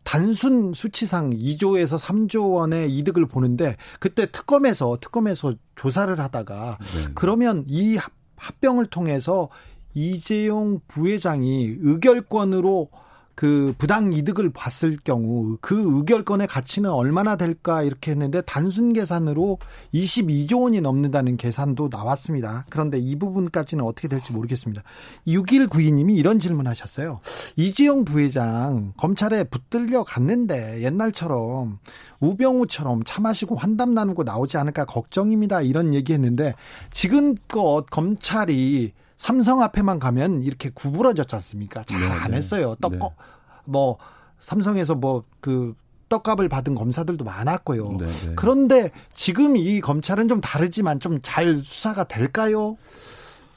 단순 수치상 2조에서 3조 원의 이득을 보는데 그때 특검에서 특검에서 조사를 하다가 네. 그러면 이 합병을 통해서 이재용 부회장이 의결권으로 그 부당 이득을 봤을 경우 그 의결권의 가치는 얼마나 될까 이렇게 했는데 단순 계산으로 22조 원이 넘는다는 계산도 나왔습니다. 그런데 이 부분까지는 어떻게 될지 모르겠습니다. 6192님이 이런 질문 하셨어요. 이지영 부회장 검찰에 붙들려 갔는데 옛날처럼 우병우처럼 차 마시고 환담 나누고 나오지 않을까 걱정입니다. 이런 얘기 했는데 지금껏 검찰이 삼성 앞에만 가면 이렇게 구부러졌지 않습니까? 잘안 네, 네. 했어요. 떡, 네. 뭐, 삼성에서 뭐, 그, 떡값을 받은 검사들도 많았고요. 네네. 네. 그런데 지금 이 검찰은 좀 다르지만 좀 잘 수사가 될까요?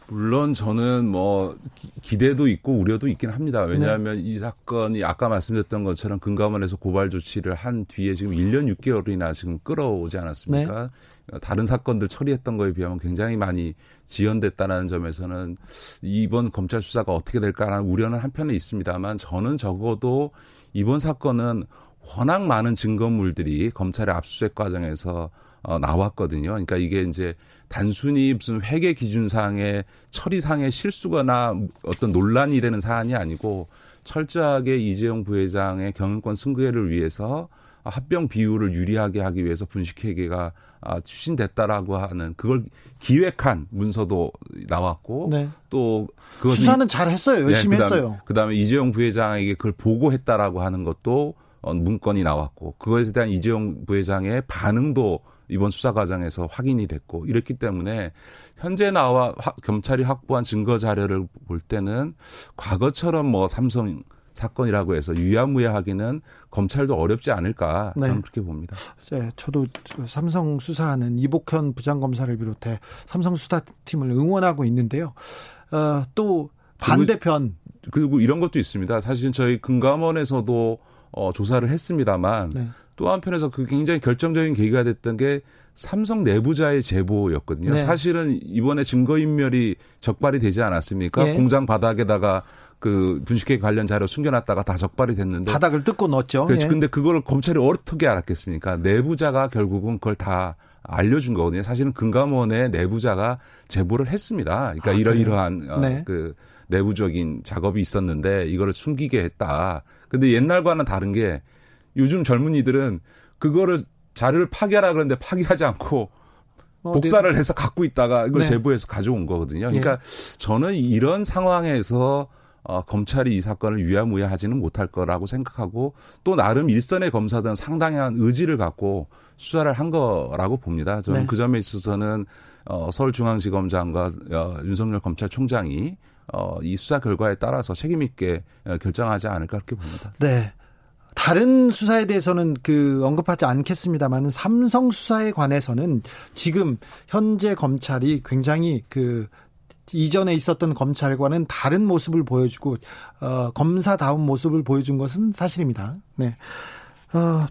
물론 저는 뭐 기대도 있고 우려도 있긴 합니다. 왜냐하면 네. 이 사건이 아까 말씀드렸던 것처럼 금감원에서 고발 조치를 한 뒤에 지금 1년 6개월이나 지금 끌어오지 않았습니까? 네. 다른 사건들 처리했던 거에 비하면 굉장히 많이 지연됐다는 점에서는 이번 검찰 수사가 어떻게 될까라는 우려는 한편에 있습니다만 저는 적어도 이번 사건은 워낙 많은 증거물들이 검찰의 압수수색 과정에서 어, 나왔거든요. 그러니까 이게 이제 단순히 무슨 회계 기준상의 처리상의 실수거나 어떤 논란이 되는 사안이 아니고 철저하게 이재용 부회장의 경영권 승계를 위해서 합병 비율을 유리하게 하기 위해서 분식회계가 아, 추진됐다라고 하는 그걸 기획한 문서도 나왔고 네. 또 그것 수사는 잘 했어요. 열심히 네, 그다음에, 했어요. 그다음에 이재용 부회장에게 그걸 보고했다라고 하는 것도 어, 문건이 나왔고 그것에 대한 이재용 부회장의 반응도 이번 수사 과정에서 확인이 됐고 이렇기 때문에 현재 나와 검찰이 확보한 증거 자료를 볼 때는 과거처럼 뭐 삼성 사건이라고 해서 유야무야하기는 검찰도 어렵지 않을까 저는 네. 그렇게 봅니다. 네, 저도 삼성 수사하는 이복현 부장검사를 비롯해 삼성 수사팀을 응원하고 있는데요. 어, 또 반대편 그리고, 그리고 이런 것도 있습니다. 사실 저희 금감원에서도 어, 조사를 했습니다만 네. 또 한편에서 그 굉장히 결정적인 계기가 됐던 게 삼성 내부자의 제보였거든요. 네. 사실은 이번에 증거인멸이 적발이 되지 않았습니까? 네. 공장 바닥에다가 그 분식회 관련 자료 숨겨놨다가 다 적발이 됐는데 바닥을 뜯고 넣었죠. 그렇죠. 예. 근데 그걸 검찰이 어떻게 알았겠습니까? 내부자가 결국은 그걸 다 알려준 거거든요. 사실은 금감원의 내부자가 제보를 했습니다. 그러니까 아, 이러이러한 어, 네. 그 내부적인 작업이 있었는데 이거를 숨기게 했다. 근데 옛날과는 다른 게 요즘 젊은이들은 그거를 자료를 파괴하라 그러는데 파괴하지 않고 어, 복사를 네. 해서 갖고 있다가 이걸 네. 제보해서 가져온 거거든요. 그러니까 네. 저는 이런 상황에서 어, 검찰이 이 사건을 유야무야하지는 못할 거라고 생각하고 또 나름 일선의 검사들은 상당한 의지를 갖고 수사를 한 거라고 봅니다. 저는 네. 그 점에 있어서는 어, 서울중앙지검장과 어, 윤석열 검찰총장이 어, 이 수사 결과에 따라서 책임 있게 어, 결정하지 않을까 그렇게 봅니다. 네. 다른 수사에 대해서는 그 언급하지 않겠습니다만 삼성 수사에 관해서는 지금 현재 검찰이 굉장히 그 이전에 있었던 검찰과는 다른 모습을 보여주고 어, 검사다운 모습을 보여준 것은 사실입니다. 네. 어,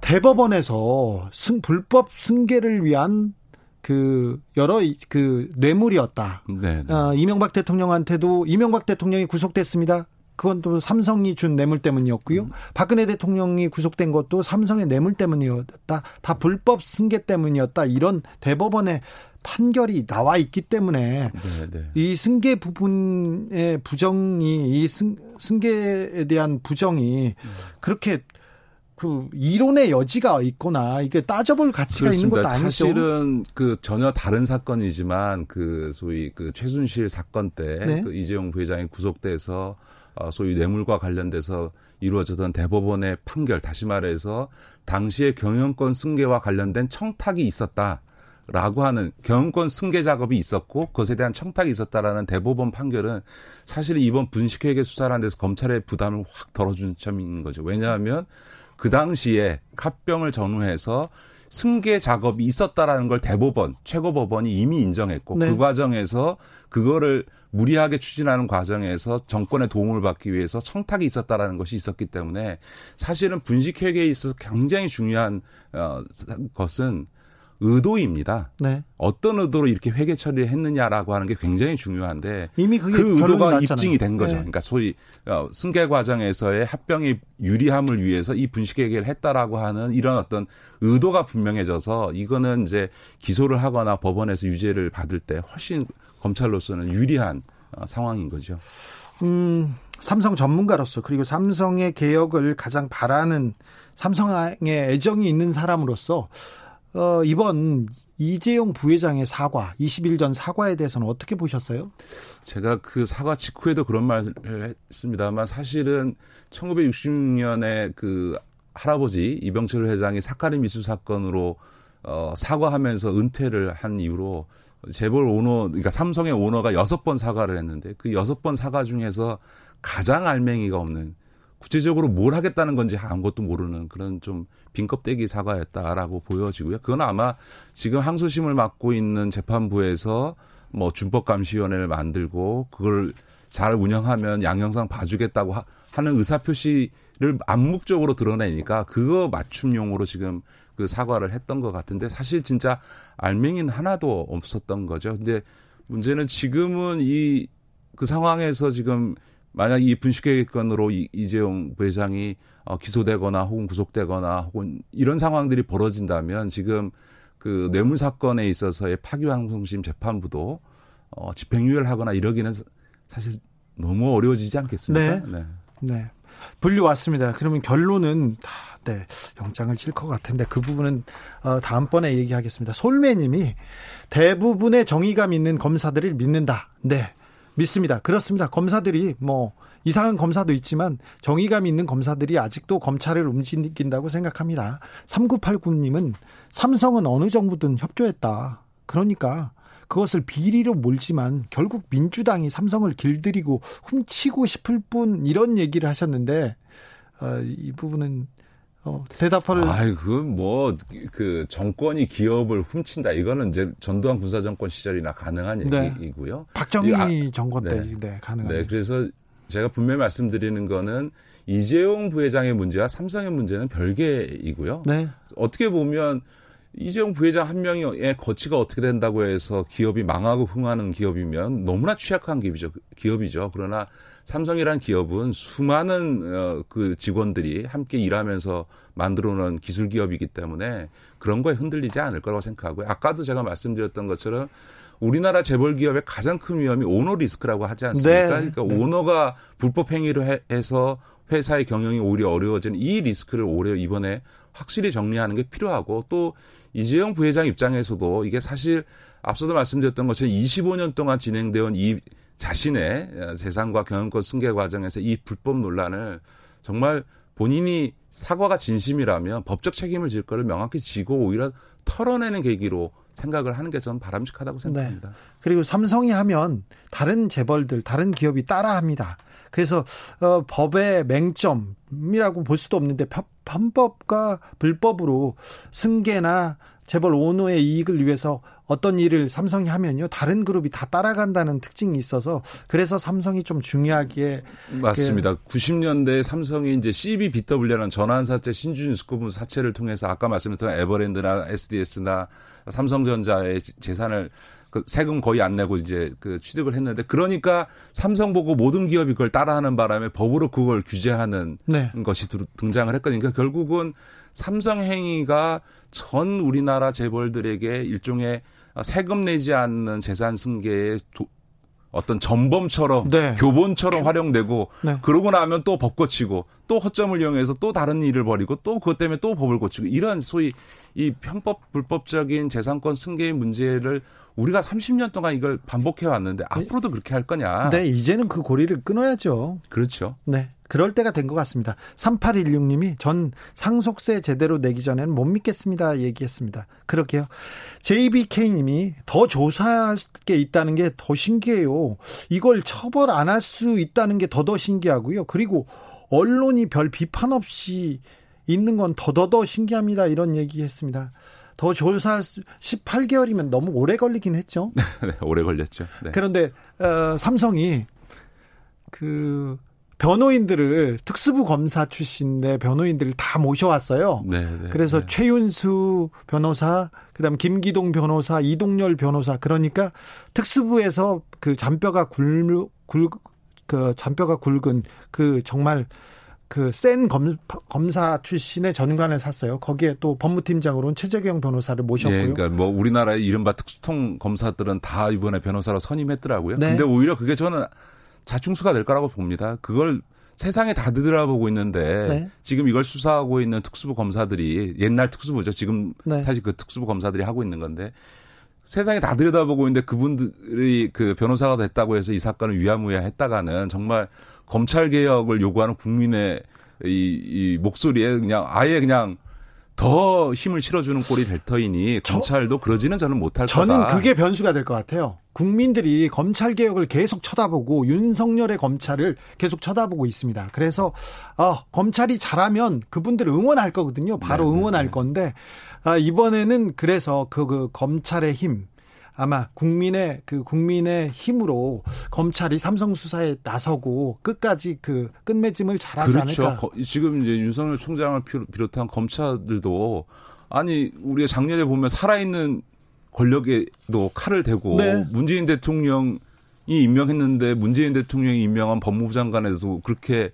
대법원에서 승, 불법 승계를 위한 그 여러 그 뇌물이었다. 네, 네. 어, 이명박 대통령한테도 이명박 대통령이 구속됐습니다. 그건 또 삼성이 준 뇌물 때문이었고요. 음. 박근혜 대통령이 구속된 것도 삼성의 뇌물 때문이었다. 다 불법 승계 때문이었다. 이런 대법원의 판결이 나와 있기 때문에 네, 네. 이 승계 부분의 부정이 이 승, 승계에 대한 부정이 음. 그렇게 그 이론의 여지가 있거나 이게 따져볼 가치가 그렇습니다. 있는 것도 아니죠. 사실은 그 전혀 다른 사건이지만 그 소위 그 최순실 사건 때그 네. 그 이재용 부회장이 구속돼서 어, 소위 뇌물과 관련돼서 이루어졌던 대법원의 판결 다시 말해서 당시에 경영권 승계와 관련된 청탁이 있었다. 라고 하는 경영권 승계 작업이 있었고 그것에 대한 청탁이 있었다라는 대법원 판결은 사실 이번 분식회계 수사라는 데서 검찰의 부담을 확 덜어준 있는 거죠. 왜냐하면 그 당시에 합병을 전후해서 승계 작업이 있었다라는 걸 대법원 최고법원이 이미 인정했고 네. 그 과정에서 그거를 무리하게 추진하는 과정에서 정권의 도움을 받기 위해서 청탁이 있었다라는 것이 있었기 때문에 사실은 분식회계에 있어서 굉장히 중요한 어 것은 의도입니다. 네. 어떤 의도로 이렇게 회계 처리를 했느냐라고 하는 게 굉장히 중요한데 이미 그게 그 의도가 났잖아요. 입증이 된 거죠. 네. 그러니까 소위 어, 승계 과정에서의 합병의 유리함을 위해서 이 분식회계를 했다라고 하는 이런 어떤 의도가 분명해져서 이거는 이제 기소를 하거나 법원에서 유죄를 받을 때 훨씬 검찰로서는 유리한 어, 상황인 거죠. 음, 삼성 전문가로서 그리고 삼성의 개혁을 가장 바라는 삼성에 애정이 있는 사람으로서 어, 이번 이재용 부회장의 사과, 20일 전 사과에 대해서는 어떻게 보셨어요? 제가 그 사과 직후에도 그런 말을 했습니다만 사실은 1960년에 그 할아버지 이병철 회장이 사카리 미수 사건으로 어, 사과하면서 은퇴를 한 이후로 재벌 오너, 그러니까 삼성의 오너가 여섯 번 사과를 했는데 그 여섯 번 사과 중에서 가장 알맹이가 없는 구체적으로 뭘 하겠다는 건지 아무것도 모르는 그런 좀 빈껍데기 사과였다라고 보여지고요. 그건 아마 지금 항소심을 맡고 있는 재판부에서 뭐 준법감시위원회를 만들고 그걸 잘 운영하면 양형상 봐주겠다고 하, 는 의사표시를 암묵적으로 드러내니까 그거 맞춤용으로 지금 그 사과를 했던 것 같은데 사실 진짜 알맹이는 하나도 없었던 거죠. 근데 문제는 지금은 이 그 상황에서 지금 만약 이 분식회계건으로 이재용 부회장이 어, 기소되거나 혹은 구속되거나 혹은 이런 상황들이 벌어진다면 지금 그 뇌물 사건에 있어서의 파기환송심 재판부도 어, 집행유예를 하거나 이러기는 사실 너무 어려워지지 않겠습니까? 네. 네. 네. 분류 왔습니다. 그러면 결론은 다, 네, 영장을 칠 것 같은데 그 부분은 어, 다음번에 얘기하겠습니다. 솔매님이 대부분의 정의감 있는 검사들을 믿는다. 네. 믿습니다. 그렇습니다. 검사들이 뭐 이상한 검사도 있지만 정의감 있는 검사들이 아직도 검찰을 움직인다고 생각합니다. 3989님은 삼성은 어느 정부든 협조했다. 그러니까 그것을 비리로 몰지만 결국 민주당이 삼성을 길들이고 훔치고 싶을 뿐 이런 얘기를 하셨는데 어, 이 부분은 어, 대답을. 아이, 그, 뭐, 그, 정권이 기업을 훔친다. 이거는 이제 전두환 군사정권 시절이나 가능한 네. 얘기고요. 박정희 아, 정권 때, 네, 네 가능한. 네, 그래서 제가 분명히 말씀드리는 거는 이재용 부회장의 문제와 삼성의 문제는 별개이고요. 네. 어떻게 보면 이재용 부회장 한 명의 거치가 어떻게 된다고 해서 기업이 망하고 흥하는 기업이면 너무나 취약한 기업이죠. 기업이죠. 그러나 삼성이란 기업은 수많은 어, 그 직원들이 함께 일하면서 만들어 놓은 기술 기업이기 때문에 그런 거에 흔들리지 않을 거라고 생각하고요. 아까도 제가 말씀드렸던 것처럼 우리나라 재벌 기업의 가장 큰 위험이 오너 리스크라고 하지 않습니까? 네. 그러니까 네. 오너가 불법 행위를 해서 회사의 경영이 오히려 어려워지는 이 리스크를 올해 이번에 확실히 정리하는 게 필요하고 또 이재용 부회장 입장에서도 이게 사실 앞서도 말씀드렸던 것처럼 25년 동안 진행되어 온 이 자신의 재산과 경영권 승계 과정에서 이 불법 논란을 정말 본인이 사과가 진심이라면 법적 책임을 질 거를 명확히 지고 오히려 털어내는 계기로 생각을 하는 게 저는 바람직하다고 네. 생각합니다. 네. 그리고 삼성이 하면 다른 재벌들, 다른 기업이 따라합니다. 그래서 어, 법의 맹점이라고 볼 수도 없는데 편법과 불법으로 승계나 재벌 오너의 이익을 위해서 어떤 일을 삼성이 하면요 다른 그룹이 다 따라간다는 특징이 있어서 그래서 삼성이 좀 중요하게 맞습니다. 그 90년대 삼성이 이제 CBBW라는 전환사채 스코브 사채를 통해서 아까 말씀드렸던 에버랜드나 SDS나 삼성전자의 재산을 그 세금 거의 안 내고 이제 그 취득을 했는데 그러니까 삼성 보고 모든 기업이 그걸 따라하는 바람에 법으로 그걸 규제하는 네. 것이 등장을 했거든요. 그러니까 결국은 삼성 행위가 전 우리나라 재벌들에게 일종의 세금 내지 않는 재산 승계의 도, 어떤 전범처럼 네. 교본처럼 활용되고 네. 그러고 나면 또 법 고치고 또 허점을 이용해서 또 다른 일을 벌이고 또 그것 때문에 또 법을 고치고 이런 소위 이 편법 불법적인 재산권 승계의 문제를 우리가 30년 동안 이걸 반복해 왔는데 네. 앞으로도 그렇게 할 거냐? 네, 이제는 그 고리를 끊어야죠. 그렇죠. 네. 그럴 때가 된 것 같습니다. 3816님이 전 상속세 제대로 내기 전에는 못 믿겠습니다. 얘기했습니다. 그렇게요. JBK님이 더 조사할 게 있다는 게 더 신기해요. 이걸 처벌 안 할 수 있다는 게 더더 신기하고요. 그리고 언론이 별 비판 없이 있는 건 더더더 신기합니다. 이런 얘기 했습니다. 더 조사 18개월이면 너무 오래 걸리긴 했죠. 네, 오래 걸렸죠. 네. 그런데 어, 삼성이 그 변호인들을 특수부 검사 출신의 변호인들을 다 모셔왔어요. 네, 네, 그래서 네. 최윤수 변호사, 그다음 김기동 변호사, 이동열 변호사 그러니까 특수부에서 그 잔뼈가 굵, 굵, 그 잔뼈가 굵은 그 정말 그센 검사 출신의 전관을 샀어요. 거기에 또 법무팀장으로는 최재경 변호사를 모셨고요. 예, 그러니까 뭐 우리나라의 이른바 특수통 검사들은 다 이번에 변호사로 선임했더라고요. 네. 근데 오히려 그게 저는 자충수가 될 거라고 봅니다. 그걸 세상에 다 들여다보고 있는데 네. 지금 이걸 수사하고 있는 특수부 검사들이 옛날 특수부죠. 지금 네. 사실 그 특수부 검사들이 하고 있는 건데 세상에 다 들여다보고 있는데 그분들이 그 변호사가 됐다고 해서 이 사건을 위야무야 했다가는 정말 검찰 개혁을 요구하는 국민의 이, 이 목소리에 그냥 아예 그냥 더 힘을 실어주는 꼴이 될 터이니 검찰도 그러지는 저는 못할 저는 거다. 저는 그게 변수가 될 것 같아요. 국민들이 검찰 개혁을 계속 쳐다보고 윤석열의 검찰을 계속 쳐다보고 있습니다. 그래서 어, 검찰이 잘하면 그분들을 응원할 거거든요. 바로 네, 네 응원할 네. 건데 아, 이번에는 그래서 그, 그 검찰의 힘 아마 국민의 그 국민의 힘으로 검찰이 삼성 수사에 나서고 끝까지 그 끝맺음을 잘하지 그렇죠. 않을까. 지금 이제 윤석열 총장을 비롯한 검찰들도 아니 우리가 작년에 보면 살아있는 권력에도 칼을 대고 네. 문재인 대통령이 임명했는데 문재인 대통령이 임명한 법무부 장관에도 그렇게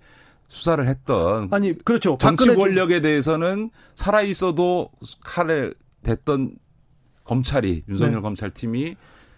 수사를 했던 아니 그렇죠 정치 권력에 대해서는 살아 있어도 칼을 댔던 검찰이 윤석열 네. 검찰팀이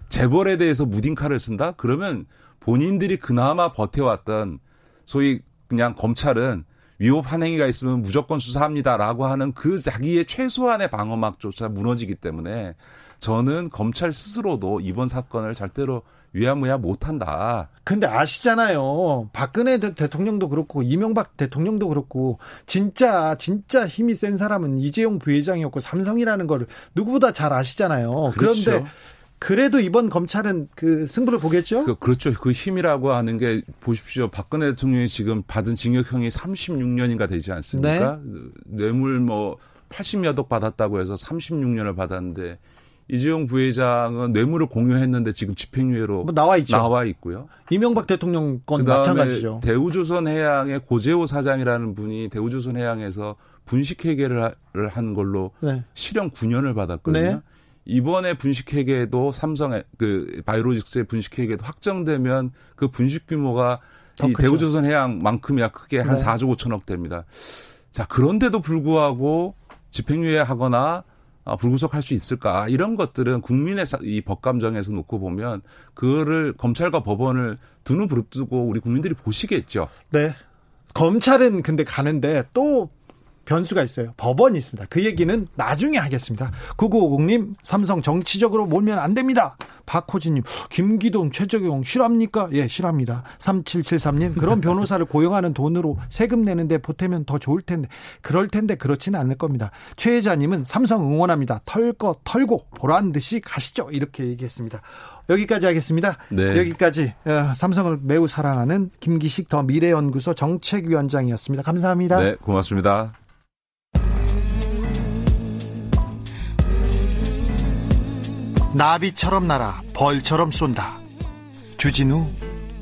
재벌에 대해서 무딘 칼을 쓴다? 그러면 본인들이 그나마 버텨왔던 소위 그냥 검찰은 위법 한 행위가 있으면 무조건 수사합니다라고 하는 그 자기의 최소한의 방어막조차 무너지기 때문에 저는 검찰 스스로도 이번 사건을 절대로 위야무야 못한다. 근데 아시잖아요. 박근혜 대통령도 그렇고 이명박 대통령도 그렇고 진짜 진짜 힘이 센 사람은 이재용 부회장이었고 삼성이라는 걸 누구보다 잘 아시잖아요. 그렇죠. 그런데 그래도 이번 검찰은 그 승부를 보겠죠? 그, 그렇죠. 그 힘이라고 하는 게 보십시오. 박근혜 대통령이 지금 받은 징역형이 36년인가 되지 않습니까? 네. 뇌물 뭐 80여 억 받았다고 해서 36년을 받았는데 이재용 부회장은 뇌물을 공유했는데 지금 집행유예로 뭐 나와 있죠. 나와 있고요. 이명박 대통령 건 마찬가지죠. 대우조선해양의 고재호 사장이라는 분이 대우조선해양에서 분식회계를 한 걸로 네. 실형 9년을 받았거든요. 네. 이번에 분식회계도 삼성의 그 바이오로직스의 분식회계도 확정되면 그 분식 규모가 이 대우조선 해양만큼이야 크게 한 네. 4조 5천억 됩니다. 자 그런데도 불구하고 집행유예하거나 어, 불구속할 수 있을까 이런 것들은 국민의 이 법감정에서 놓고 보면 그거를 검찰과 법원을 두 눈 부릅뜨고 우리 국민들이 보시겠죠. 네. 검찰은 근데 가는데 또 변수가 있어요. 법원이 있습니다. 그 얘기는 나중에 하겠습니다. 9950님, 삼성 정치적으로 몰면 안 됩니다. 박호진님, 김기동, 최저경 싫합니까? 예, 싫합니다. 3773님, 그런 변호사를 고용하는 돈으로 세금 내는데 보태면 더 좋을 텐데, 그럴 텐데 그렇지는 않을 겁니다. 최혜자님은 삼성 응원합니다. 털거 털고 보란 듯이 가시죠. 이렇게 얘기했습니다. 여기까지 하겠습니다. 네. 여기까지 어, 삼성을 매우 사랑하는 김기식 더 미래연구소 정책위원장이었습니다. 감사합니다. 네, 고맙습니다. 나비처럼 날아 벌처럼 쏜다. 주진우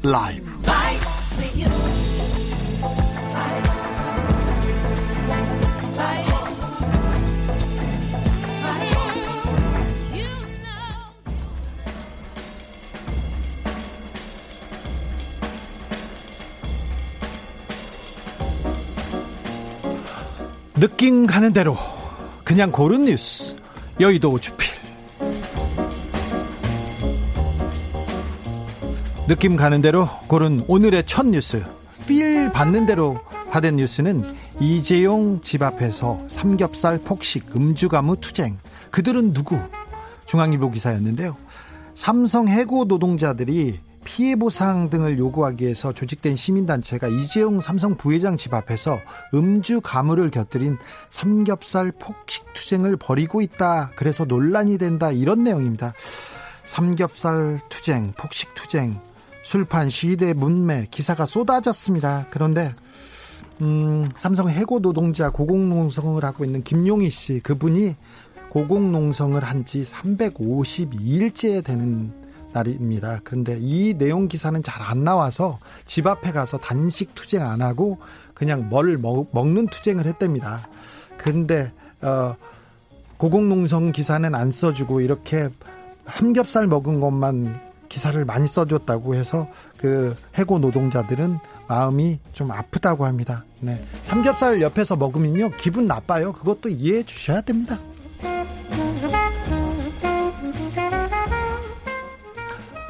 라이브. 느낌 가는 대로 그냥 고른 뉴스 여의도 주필 느낌 가는 대로 고른 오늘의 첫 뉴스 필 받는 대로 받은 뉴스는 이재용 집 앞에서 삼겹살 폭식 음주가무 투쟁 그들은 누구 중앙일보 기사였는데요 삼성 해고 노동자들이 피해 보상 등을 요구하기 위해서 조직된 시민단체가 이재용 삼성 부회장 집 앞에서 음주 가무를 곁들인 삼겹살 폭식 투쟁을 벌이고 있다. 그래서 논란이 된다. 이런 내용입니다. 삼겹살 투쟁, 폭식 투쟁, 술판 시대 문매 기사가 쏟아졌습니다. 그런데 음, 삼성 해고 노동자 고공농성을 하고 있는 김용희 씨 그분이 고공농성을 한 지 352일째 되는 날입니다. 그런데 이 내용 기사는 잘 안 나와서 집 앞에 가서 단식 투쟁 안 하고 그냥 뭘 먹, 는 투쟁을 했답니다. 근데 어, 고공농성 기사는 안 써주고 이렇게 삼겹살 먹은 것만 기사를 많이 써줬다고 해서 그 해고 노동자들은 마음이 좀 아프다고 합니다. 네. 삼겹살 옆에서 먹으면요 기분 나빠요. 그것도 이해해 주셔야 됩니다.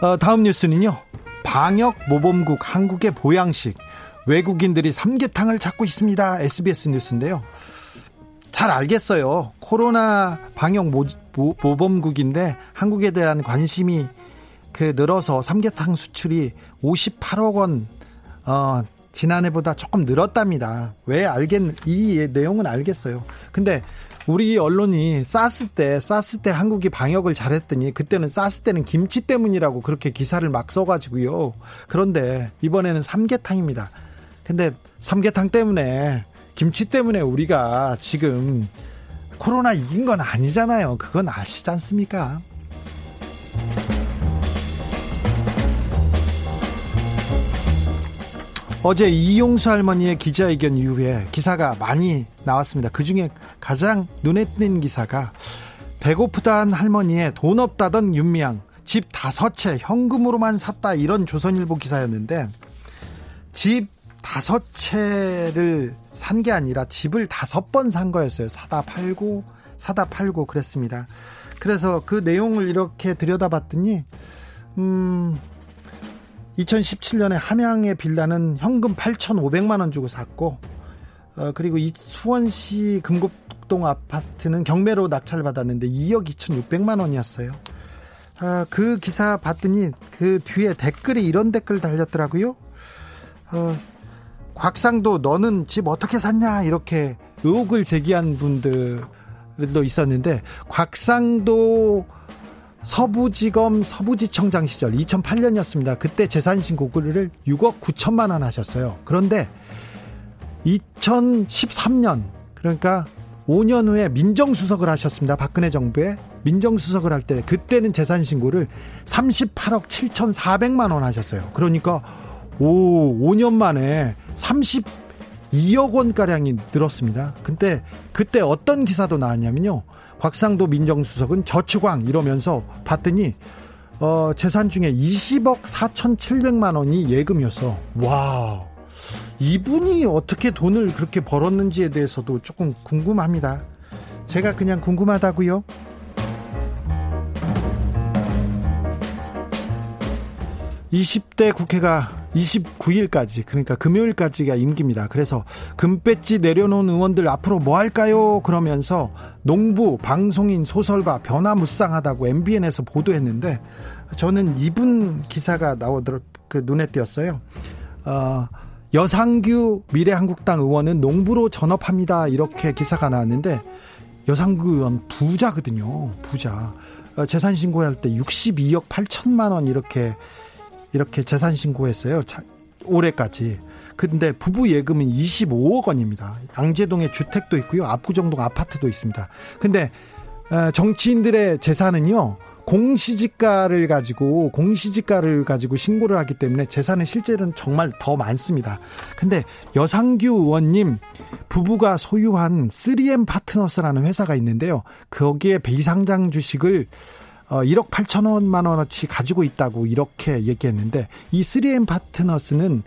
어, 다음 뉴스는요. 방역 모범국 한국의 보양식 외국인들이 삼계탕을 찾고 있습니다. SBS 뉴스인데요. 잘 알겠어요. 코로나 방역 모, 모, 모범국인데 한국에 대한 관심이 그 늘어서 삼계탕 수출이 58억 원 어, 지난해보다 조금 늘었답니다. 왜 알겠 이 내용은 알겠어요. 근데 우리 언론이 사스 때 사스 때 한국이 방역을 잘했더니 그때는 사스 때는 김치 때문이라고 그렇게 기사를 막 써가지고요. 그런데 이번에는 삼계탕입니다. 근데 삼계탕 때문에 김치 때문에 우리가 지금 코로나 이긴 건 아니잖아요. 그건 아시지 않습니까? 어제 이용수 할머니의 기자회견 이후에 기사가 많이 나왔습니다. 그 중에 가장 눈에 띄는 기사가 배고프다한 할머니의 돈 없다던 윤미향 집 다섯 채 현금으로만 샀다 이런 조선일보 기사였는데 집 다섯 채를 산 게 아니라 집을 다섯 번 산 거였어요. 사다 팔고 사다 팔고 그랬습니다. 그래서 그 내용을 이렇게 들여다봤더니 음 2017년에 함양의 빌라는 현금 8,500만 원 주고 샀고 어, 그리고 이 수원시 금곡동 아파트는 경매로 낙찰 받았는데 2억 2,600만 원이었어요. 아, 그 기사 봤더니 그 뒤에 댓글이 이런 댓글 달렸더라고요. 어, 곽상도 너는 집 어떻게 샀냐 이렇게 의혹을 제기한 분들도 있었는데 곽상도 서부지검 서부지청장 시절 2008년이었습니다. 그때 재산 신고를 6억 9천만 원 하셨어요. 그런데 2013년 그러니까 5년 후에 민정수석을 하셨습니다. 박근혜 정부에 민정수석을 할 때 그때는 재산 신고를 38억 7,400만 원 하셨어요. 그러니까 오 5년 만에 32억 원 가량이 늘었습니다. 근데 그때 어떤 기사도 나왔냐면요. 곽상도 민정수석은 저축왕 이러면서 봤더니 어, 재산 중에 20억 4,700만 원이 예금이었어. 와. 이분이 어떻게 돈을 그렇게 벌었는지에 대해서도 조금 궁금합니다. 제가 그냥 궁금하다고요. 20대 국회가 29일까지 그러니까 금요일까지가 임기입니다. 그래서 금배지 내려놓은 의원들 앞으로 뭐 할까요? 그러면서 농부, 방송인, 소설가 변화무쌍하다고 MBN에서 보도했는데 저는 이분 기사가 나오더라 그 눈에 띄었어요. 어, 여상규 미래한국당 의원은 농부로 전업합니다. 이렇게 기사가 나왔는데 여상규 의원 부자거든요. 부자. 어, 재산 신고할 때 62억 8천만 원 이렇게 이렇게 재산 신고했어요. 올해까지. 근데 부부 예금은 25억 원입니다. 양재동에 주택도 있고요. 압구정동 아파트도 있습니다. 근데 어, 정치인들의 재산은요. 공시지가를 가지고 공시지가를 가지고 신고를 하기 때문에 재산은 실제로는 정말 더 많습니다. 근데 여상규 의원님 부부가 소유한 3M 파트너스라는 회사가 있는데요. 거기에 비상장 주식을 어, 1억 8천원만 원어치 가지고 있다고 이렇게 얘기했는데 이 3M 파트너스는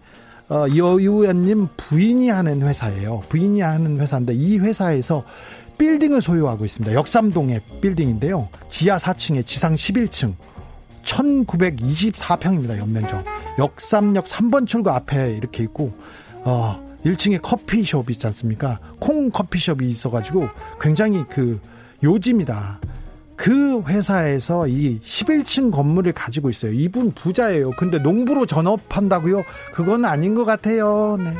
어, 여 의원님 부인이 하는 회사예요. 부인이 하는 회사인데 이 회사에서 빌딩을 소유하고 있습니다. 역삼동의 빌딩인데요. 지하 4층에 지상 11층. 1924평입니다. 연면적. 역삼역 3번 출구 앞에 이렇게 있고 어 1층에 커피숍 있지 않습니까? 콩 커피숍이 있어가지고 굉장히 그 요지입니다. 그 회사에서 이 11층 건물을 가지고 있어요. 이분 부자예요. 근데 농부로 전업한다고요? 그건 아닌 것 같아요. 네.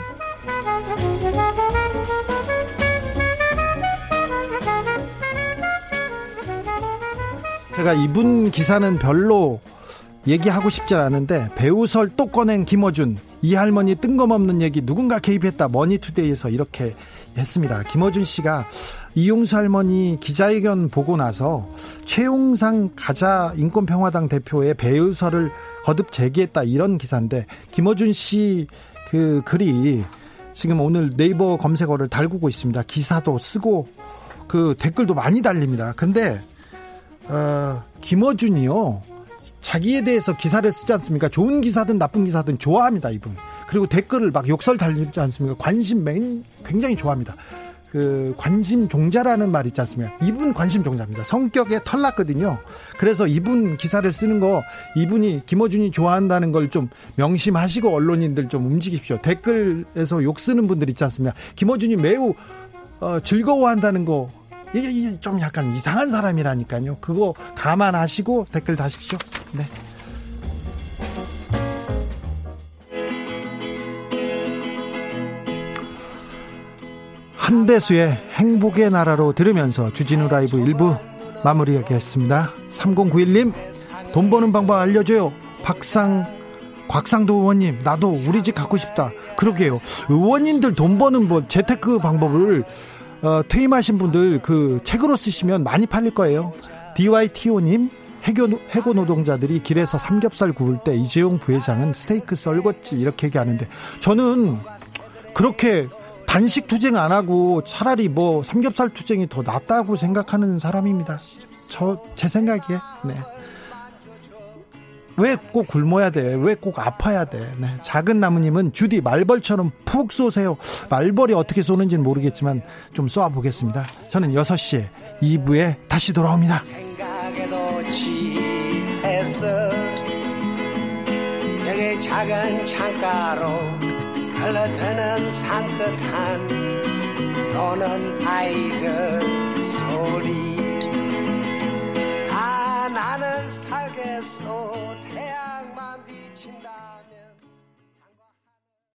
제가 이분 기사는 별로 얘기하고 싶지 않은데 배우설 또 꺼낸 김어준 이 할머니 뜬금없는 얘기 누군가 개입했다 머니투데이에서 이렇게 했습니다. 김어준 씨가 이용수 할머니 기자회견 보고 나서 최용상 가자 인권평화당 대표의 배우설을 거듭 제기했다 이런 기사인데 김어준 씨 그 글이 지금 오늘 네이버 검색어를 달구고 있습니다. 기사도 쓰고 그 댓글도 많이 달립니다. 근데 어, 김어준이요 자기에 대해서 기사를 쓰지 않습니까? 좋은 기사든 나쁜 기사든 좋아합니다 이분. 그리고 댓글을 막 욕설 달리지 않습니까? 관심 굉장히 좋아합니다. 그 관심 종자라는 말 있지 않습니까? 이분 관심 종자입니다. 성격에 털났거든요. 그래서 이분 기사를 쓰는 거 이분이 김어준이 좋아한다는 걸 좀 명심하시고 언론인들 좀 움직이십시오. 댓글에서 욕 쓰는 분들 있지 않습니까? 김어준이 매우 어, 즐거워한다는 거 이게 좀 약간 이상한 사람이라니까요. 그거 감안하시고 댓글 다십시오. 네. 한대수의 행복의 나라로 들으면서 주진우 라이브 1부 마무리하겠습니다. 3091님 돈 버는 방법 알려줘요. 박상 곽상도 의원님 나도 우리 집 갖고 싶다. 그러게요. 의원님들 돈 버는 뭐 재테크 방법을 어, 퇴임하신 분들 그 책으로 쓰시면 많이 팔릴 거예요. DYTO님 해고, 해고 노동자들이 길에서 삼겹살 구울 때 이재용 부회장은 스테이크 썰었지 이렇게 얘기하는데 저는 그렇게 단식 투쟁 안 하고 차라리 뭐 삼겹살 투쟁이 더 낫다고 생각하는 사람입니다. 저 제 생각이에. 네. 왜 꼭 굶어야 돼? 왜 꼭 아파야 돼? 네. 작은 나무님은 주디 말벌처럼 푹 쏘세요. 말벌이 어떻게 쏘는지는 모르겠지만 좀 쏘아 보겠습니다. 저는 6시에 2부에 다시 돌아옵니다. 작은 창가로 흘러드는 산뜻한 노는 아이들 소리. 아 나는 살겠소